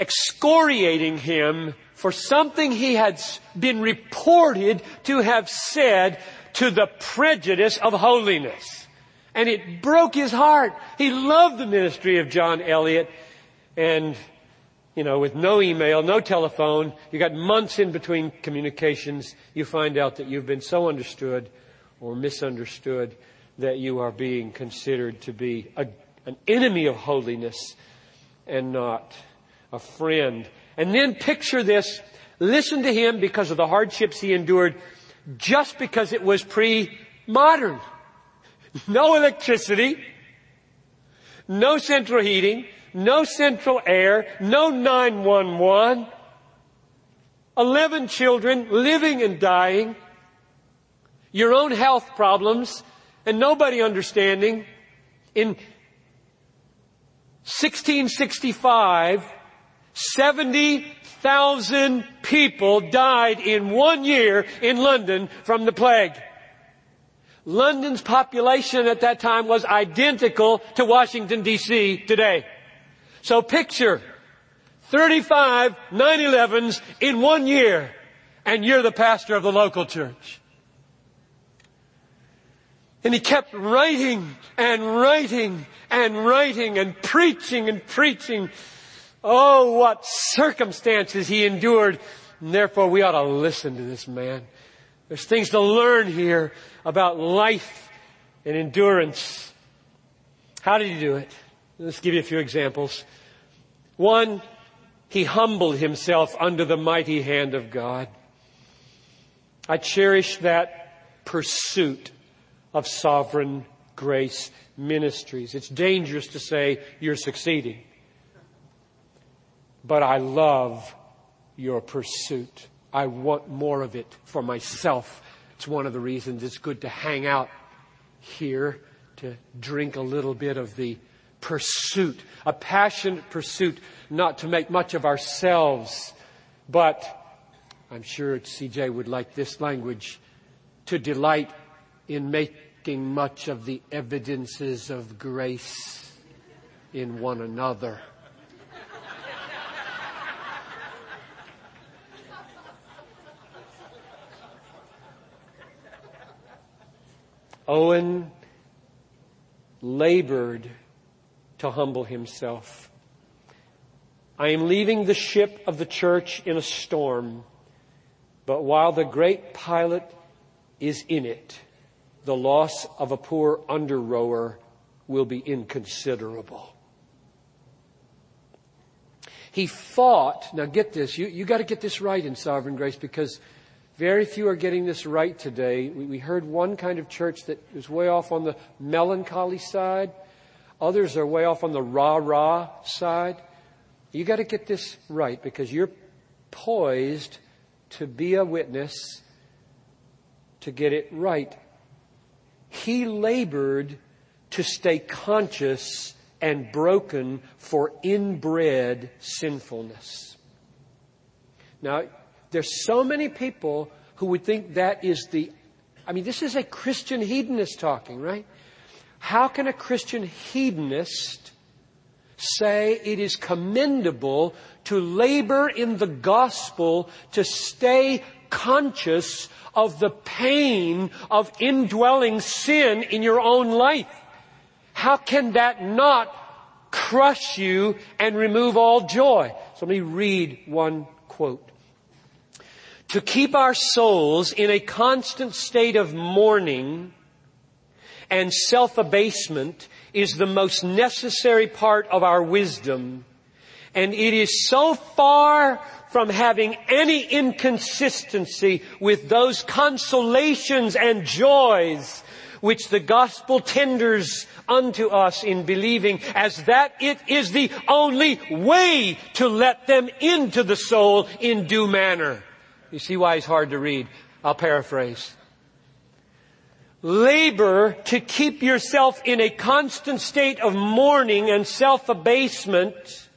excoriating him for something he had been reported to have said to the prejudice of holiness. And it broke his heart. He loved the ministry of John Eliot. And, you know, with no email, no telephone, you got months in between communications, you find out that you've been so understood or misunderstood that you are being considered to be a, an enemy of holiness and not a friend. And then picture this. Listen to him because of the hardships he endured just because it was pre-modern. [laughs] No electricity, no central heating, no central air, no 911, 11 children living and dying, your own health problems, and nobody understanding. In 1665, 70,000 people died in one year in London from the plague. London's population at that time was identical to Washington DC today. So picture 35 9-11s in one year and you're the pastor of the local church. And he kept writing and writing and writing and preaching and preaching. Oh, what circumstances he endured. And therefore we ought to listen to this man. There's things to learn here about life and endurance. How did he do it? Let's give you a few examples. One, he humbled himself under the mighty hand of God. I cherish that pursuit of sovereign grace ministries. It's dangerous to say you're succeeding. But I love your pursuit. I want more of it for myself. It's one of the reasons it's good to hang out here to drink a little bit of the pursuit, a passionate pursuit, not to make much of ourselves, but I'm sure CJ would like this language, to delight in making much of the evidences of grace in one another. Owen labored to humble himself. I am leaving the ship of the church in a storm, but while the great pilot is in it, the loss of a poor under rower will be inconsiderable. He fought, now get this, you, you gotta get this right in sovereign grace because very few are getting this right today. We, we heard one kind of church that is way off on the melancholy side. Others are way off on the rah-rah side. You gotta get this right because you're poised to be a witness to get it right. He labored to stay conscious and broken for inbred sinfulness. Now, there's so many people who would think that is the, I mean, this is a Christian hedonist talking, right? How can a Christian hedonist say it is commendable to labor in the gospel to stay conscious of the pain of indwelling sin in your own life? How can that not crush you and remove all joy? So let me read one quote. To keep our souls in a constant state of mourning and self-abasement is the most necessary part of our wisdom. And it is so far from having any inconsistency with those consolations and joys which the gospel tenders unto us in believing as that it is the only way to let them into the soul in due manner. You see why it's hard to read. I'll paraphrase. Labor to keep yourself in a constant state of mourning and self-abasement,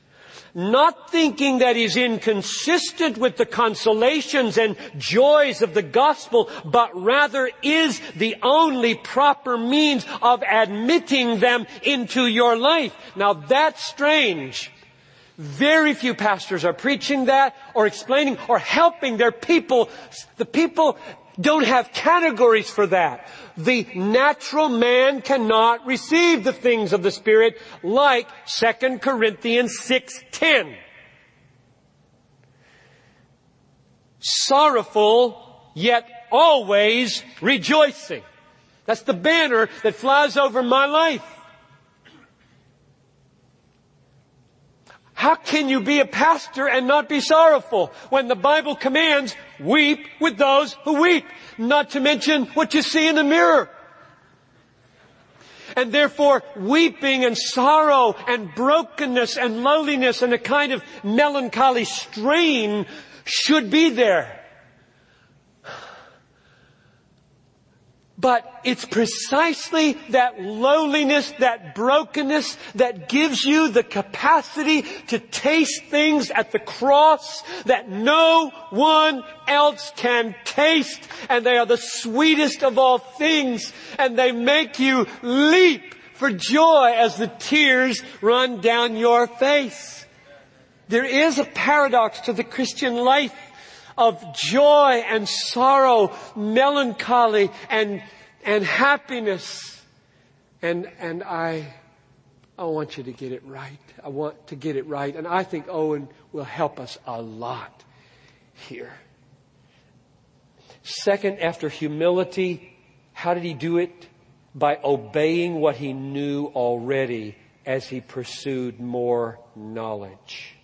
not thinking that is inconsistent with the consolations and joys of the gospel, but rather is the only proper means of admitting them into your life. Now that's strange. Very few pastors are preaching that or explaining or helping their people. The people don't have categories for that. The natural man cannot receive the things of the Spirit like 2 Corinthians 6.10. Sorrowful, yet always rejoicing. That's the banner that flies over my life. How can you be a pastor and not be sorrowful when the Bible commands weep with those who weep? Not to mention what you see in the mirror. And therefore, weeping and sorrow and brokenness and loneliness and a kind of melancholy strain should be there. But it's precisely that lowliness, that brokenness that gives you the capacity to taste things at the cross that no one else can taste. And they are the sweetest of all things. And they make you leap for joy as the tears run down your face. There is a paradox to the Christian life of joy and sorrow, melancholy and, and happiness. And, and I, I want you to get it right. I want to get it right. And I think Owen will help us a lot here. Second, after humility, how did he do it? By obeying what he knew already as he pursued more knowledge.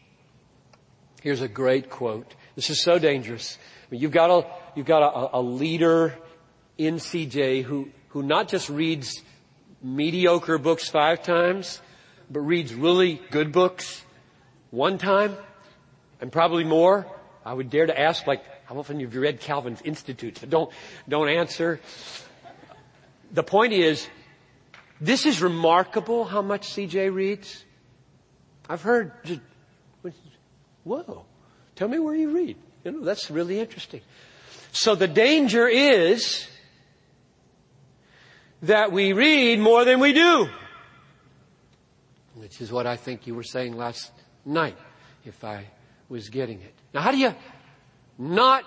Here's a great quote. This is so dangerous. I mean, you've got a, you've got a, a leader in CJ who, who not just reads mediocre books five times, but reads really good books one time and probably more. I would dare to ask, like, how often have you read Calvin's Institutes? But don't, don't answer. The point is, this is remarkable how much CJ reads. I've heard just Whoa. Tell me where you read. You know, that's really interesting. So the danger is that we read more than we do. Which is what I think you were saying last night, if I was getting it. Now how do you not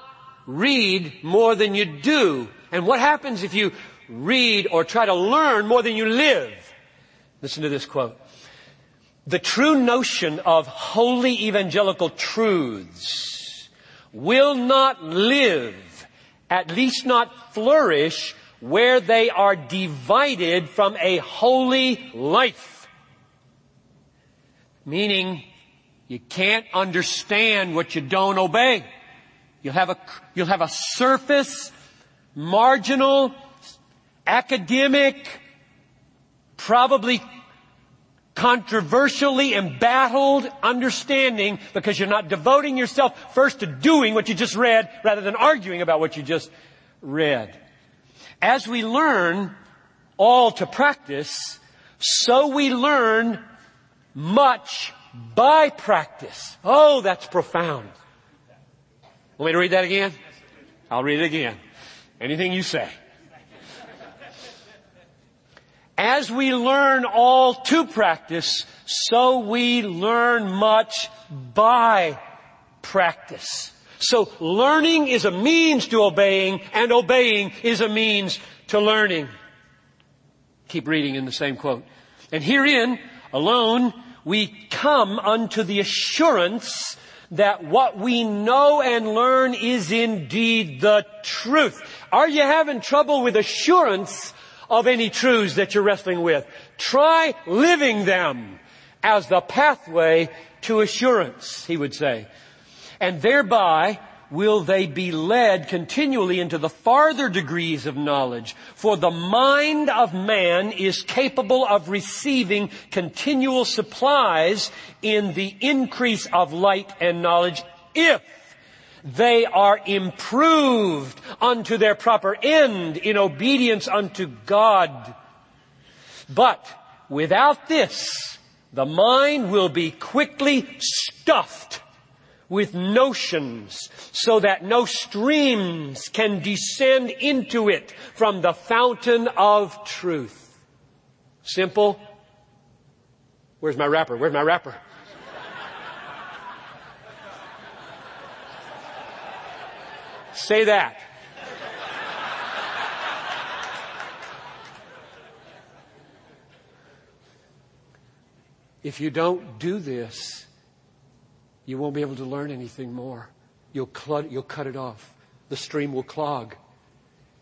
read more than you do? And what happens if you read or try to learn more than you live? Listen to this quote the true notion of holy evangelical truths will not live, at least not flourish, where they are divided from a holy life. Meaning, you can't understand what you don't obey. You'll have a, you'll have a surface, marginal, academic, probably controversially embattled understanding because you're not devoting yourself first to doing what you just read rather than arguing about what you just read. As we learn all to practice, so we learn much by practice. Oh, that's profound. Want me to read that again? I'll read it again. Anything you say. As we learn all to practice, so we learn much by practice. So learning is a means to obeying and obeying is a means to learning. Keep reading in the same quote. And herein alone we come unto the assurance that what we know and learn is indeed the truth. Are you having trouble with assurance of any truths that you're wrestling with. Try living them as the pathway to assurance, he would say. And thereby will they be led continually into the farther degrees of knowledge. For the mind of man is capable of receiving continual supplies in the increase of light and knowledge if they are improved unto their proper end in obedience unto God. But without this, the mind will be quickly stuffed with notions so that no streams can descend into it from the fountain of truth. Simple. Where's my wrapper? Where's my wrapper? Say that. if you don't do this, you won't be able to learn anything more. You'll, clut, you'll cut it off. The stream will clog.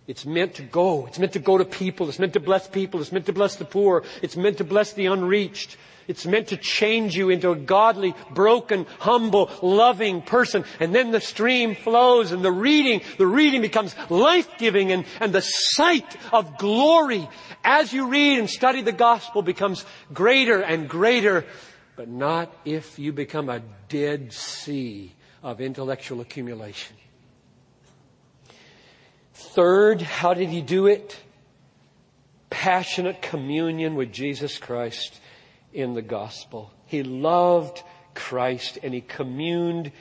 It's meant to go. It's meant to go to people. It's meant to bless people. It's meant to bless the poor. It's meant to bless the unreached. It's meant to change you into a godly, broken, humble, loving person. And then the stream flows and the reading, the reading becomes life-giving and, and the sight of glory as you read and study the gospel becomes greater and greater. But not if you become a dead sea of intellectual accumulation. Third, how did he do it? Passionate communion with Jesus Christ in the gospel. He loved Christ and he communed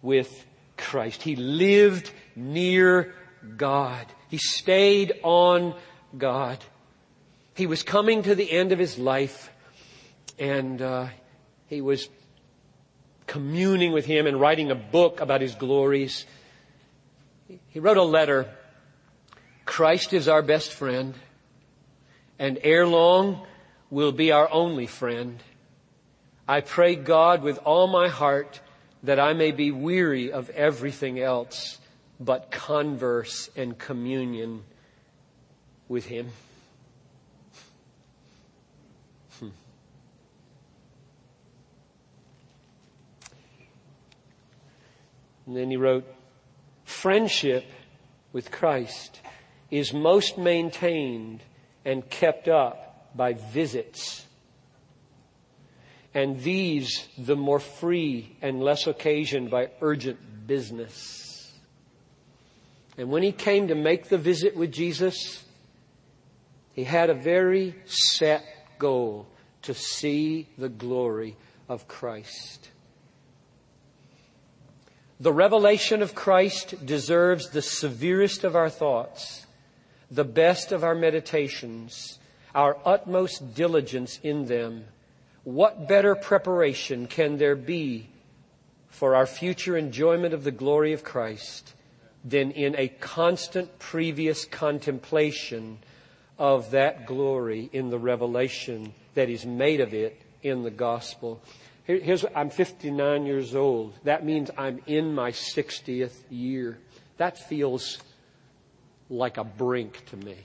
with Christ. He lived near God. He stayed on God. He was coming to the end of his life and uh, he was communing with him and writing a book about his glories. He wrote a letter Christ is our best friend, and ere long will be our only friend. I pray God with all my heart that I may be weary of everything else but converse and communion with Him. Hmm. And then he wrote, friendship with Christ is most maintained and kept up by visits. And these the more free and less occasioned by urgent business. And when he came to make the visit with Jesus, he had a very set goal to see the glory of Christ. The revelation of Christ deserves the severest of our thoughts the best of our meditations, our utmost diligence in them, what better preparation can there be for our future enjoyment of the glory of Christ than in a constant previous contemplation of that glory in the revelation that is made of it in the gospel? Here's, I'm 59 years old. That means I'm in my 60th year. That feels like a brink to me.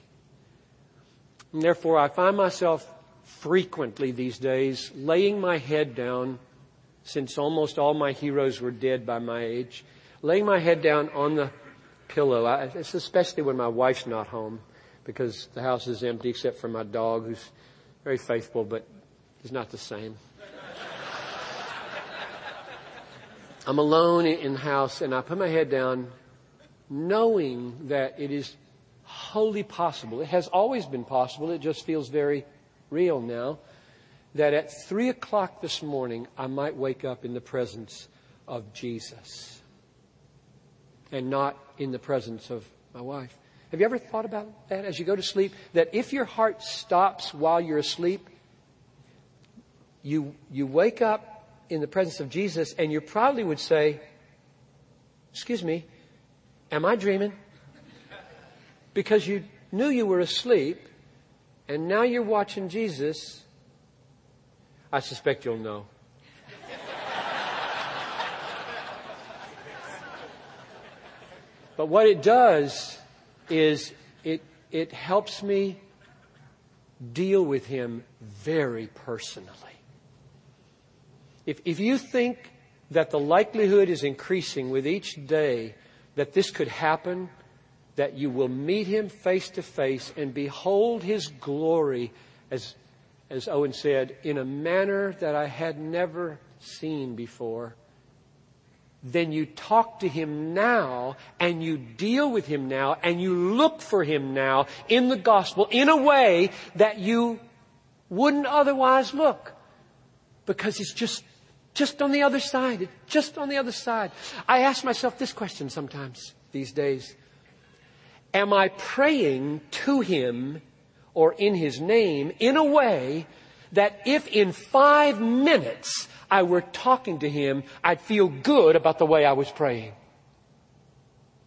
And therefore, I find myself frequently these days laying my head down, since almost all my heroes were dead by my age, laying my head down on the pillow. I, it's especially when my wife's not home because the house is empty except for my dog who's very faithful, but he's not the same. I'm alone in the house and I put my head down knowing that it is wholly possible. It has always been possible. It just feels very real now. That at three o'clock this morning, I might wake up in the presence of Jesus and not in the presence of my wife. Have you ever thought about that as you go to sleep? That if your heart stops while you're asleep, you, you wake up in the presence of Jesus and you probably would say, excuse me, Am I dreaming? Because you knew you were asleep and now you're watching Jesus. I suspect you'll know. but what it does is it, it helps me deal with him very personally. If, if you think that the likelihood is increasing with each day that this could happen, that you will meet him face to face and behold his glory, as, as Owen said, in a manner that I had never seen before. Then you talk to him now and you deal with him now and you look for him now in the gospel in a way that you wouldn't otherwise look because it's just just on the other side. Just on the other side. I ask myself this question sometimes these days. Am I praying to Him or in His name in a way that if in five minutes I were talking to Him, I'd feel good about the way I was praying?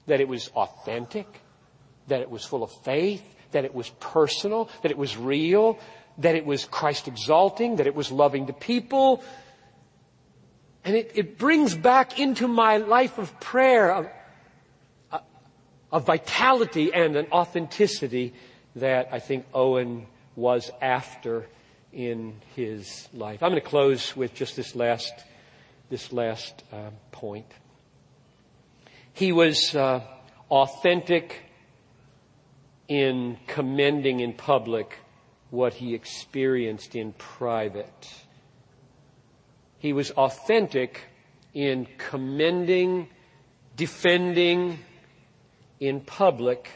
that it was authentic, that it was full of faith, that it was personal, that it was real, that it was Christ exalting, that it was loving to people. And it, it brings back into my life of prayer a vitality and an authenticity that I think Owen was after in his life. I'm going to close with just this last, this last uh, point. He was uh, authentic in commending in public what he experienced in private. He was authentic in commending, defending in public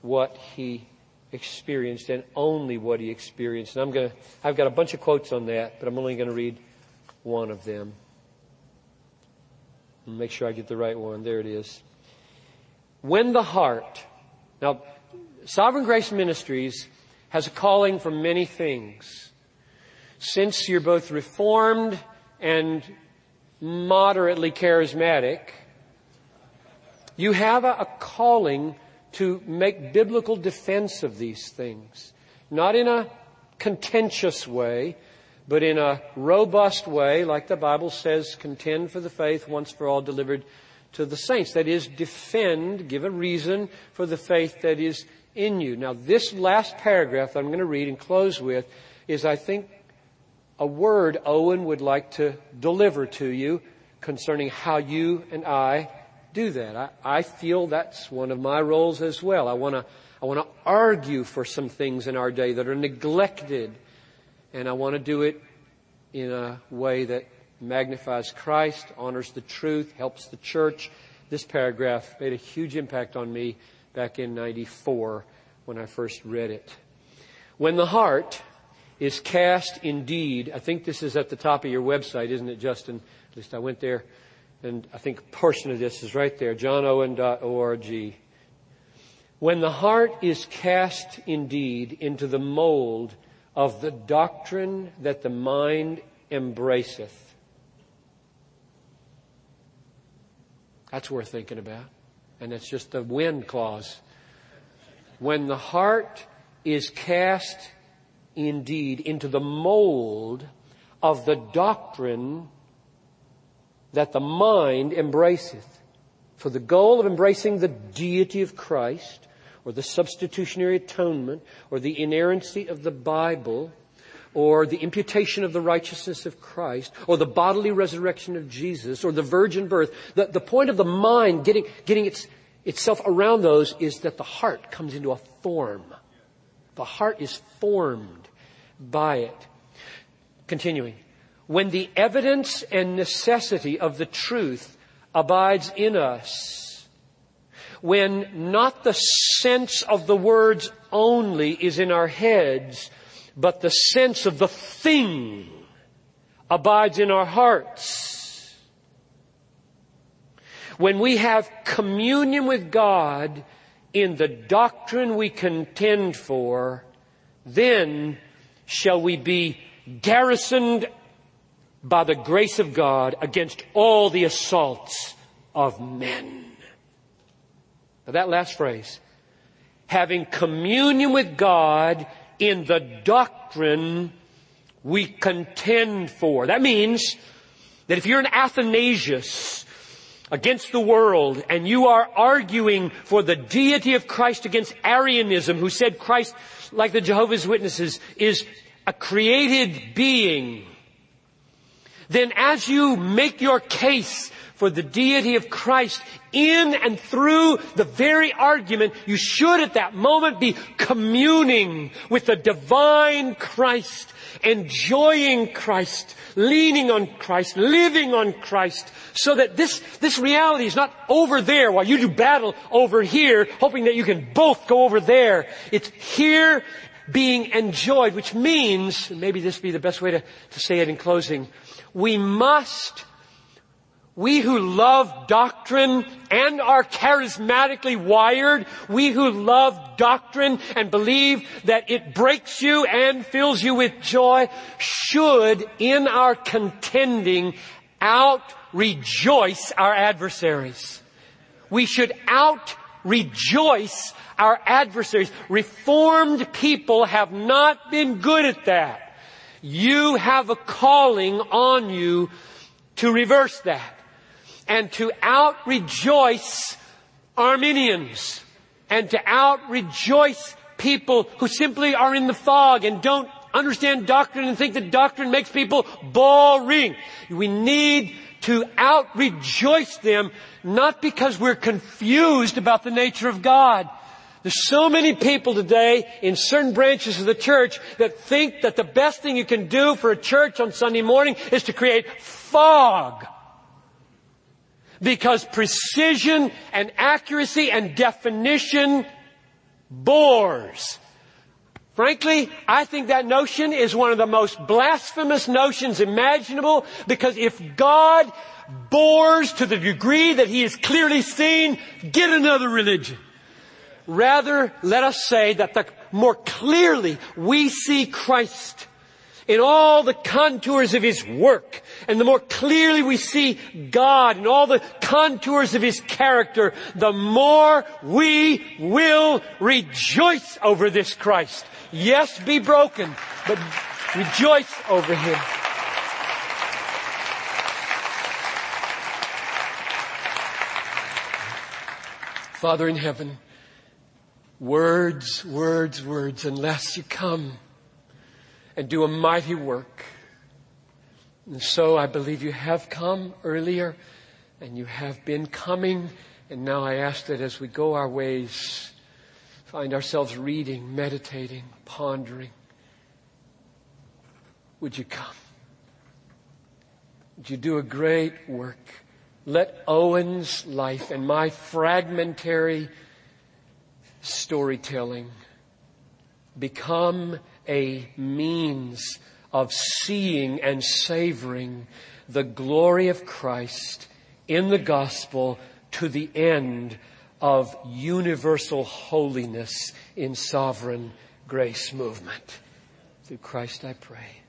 what he experienced and only what he experienced. And I'm going to, I've got a bunch of quotes on that, but I'm only going to read one of them. Make sure I get the right one. There it is. When the heart, now, Sovereign Grace Ministries has a calling for many things. Since you're both reformed and moderately charismatic, you have a, a calling to make biblical defense of these things. Not in a contentious way, but in a robust way, like the Bible says, contend for the faith once for all delivered to the saints. That is, defend, give a reason for the faith that is in you. Now, this last paragraph that I'm going to read and close with is, I think, a word Owen would like to deliver to you concerning how you and I do that. I, I feel that's one of my roles as well. I want to I want to argue for some things in our day that are neglected, and I want to do it in a way that magnifies Christ, honors the truth, helps the church. This paragraph made a huge impact on me back in 94 when I first read it. When the heart is cast indeed, I think this is at the top of your website, isn't it, Justin? At least I went there and I think a portion of this is right there, johnowen.org. When the heart is cast indeed into the mold of the doctrine that the mind embraceth, that's worth thinking about. And that's just the when clause. When the heart is cast indeed into the mold of the doctrine that the mind embraceth. For the goal of embracing the deity of Christ, or the substitutionary atonement, or the inerrancy of the Bible, or the imputation of the righteousness of Christ, or the bodily resurrection of Jesus, or the virgin birth. The, the point of the mind getting, getting its, itself around those is that the heart comes into a form. The heart is formed by it. Continuing when the evidence and necessity of the truth abides in us, when not the sense of the words only is in our heads, but the sense of the thing abides in our hearts. When we have communion with God in the doctrine we contend for, then shall we be garrisoned by the grace of God against all the assaults of men. Now that last phrase, having communion with God in the doctrine we contend for. That means that if you're an Athanasius against the world and you are arguing for the deity of Christ against Arianism who said Christ, like the Jehovah's Witnesses, is a created being then as you make your case for the deity of Christ in and through the very argument, you should at that moment be communing with the divine Christ, enjoying Christ, leaning on Christ, living on Christ, so that this, this reality is not over there while you do battle over here, hoping that you can both go over there. It's here being enjoyed, which means, maybe this be the best way to, to say it in closing, we must, we who love doctrine and are charismatically wired, we who love doctrine and believe that it breaks you and fills you with joy, should in our contending out rejoice our adversaries. We should out rejoice our adversaries. Reformed people have not been good at that. You have a calling on you to reverse that and to out rejoice Arminians and to out rejoice people who simply are in the fog and don't understand doctrine and think that doctrine makes people boring. We need to out rejoice them, not because we're confused about the nature of God. There's so many people today in certain branches of the church that think that the best thing you can do for a church on Sunday morning is to create fog. Because precision and accuracy and definition bores. Frankly, I think that notion is one of the most blasphemous notions imaginable because if God bores to the degree that He is clearly seen, get another religion. Rather, let us say that the more clearly we see Christ in all the contours of His work, and the more clearly we see God in all the contours of His character, the more we will rejoice over this Christ. Yes, be broken, but rejoice over Him. Father in heaven, words, words, words, unless you come and do a mighty work. And so I believe you have come earlier and you have been coming. And now I ask that as we go our ways, find ourselves reading, meditating, pondering, would you come? Would you do a great work? Let Owen's life and my fragmentary storytelling become a means of seeing and savoring the glory of Christ in the gospel to the end of universal holiness in sovereign grace movement. Through Christ I pray.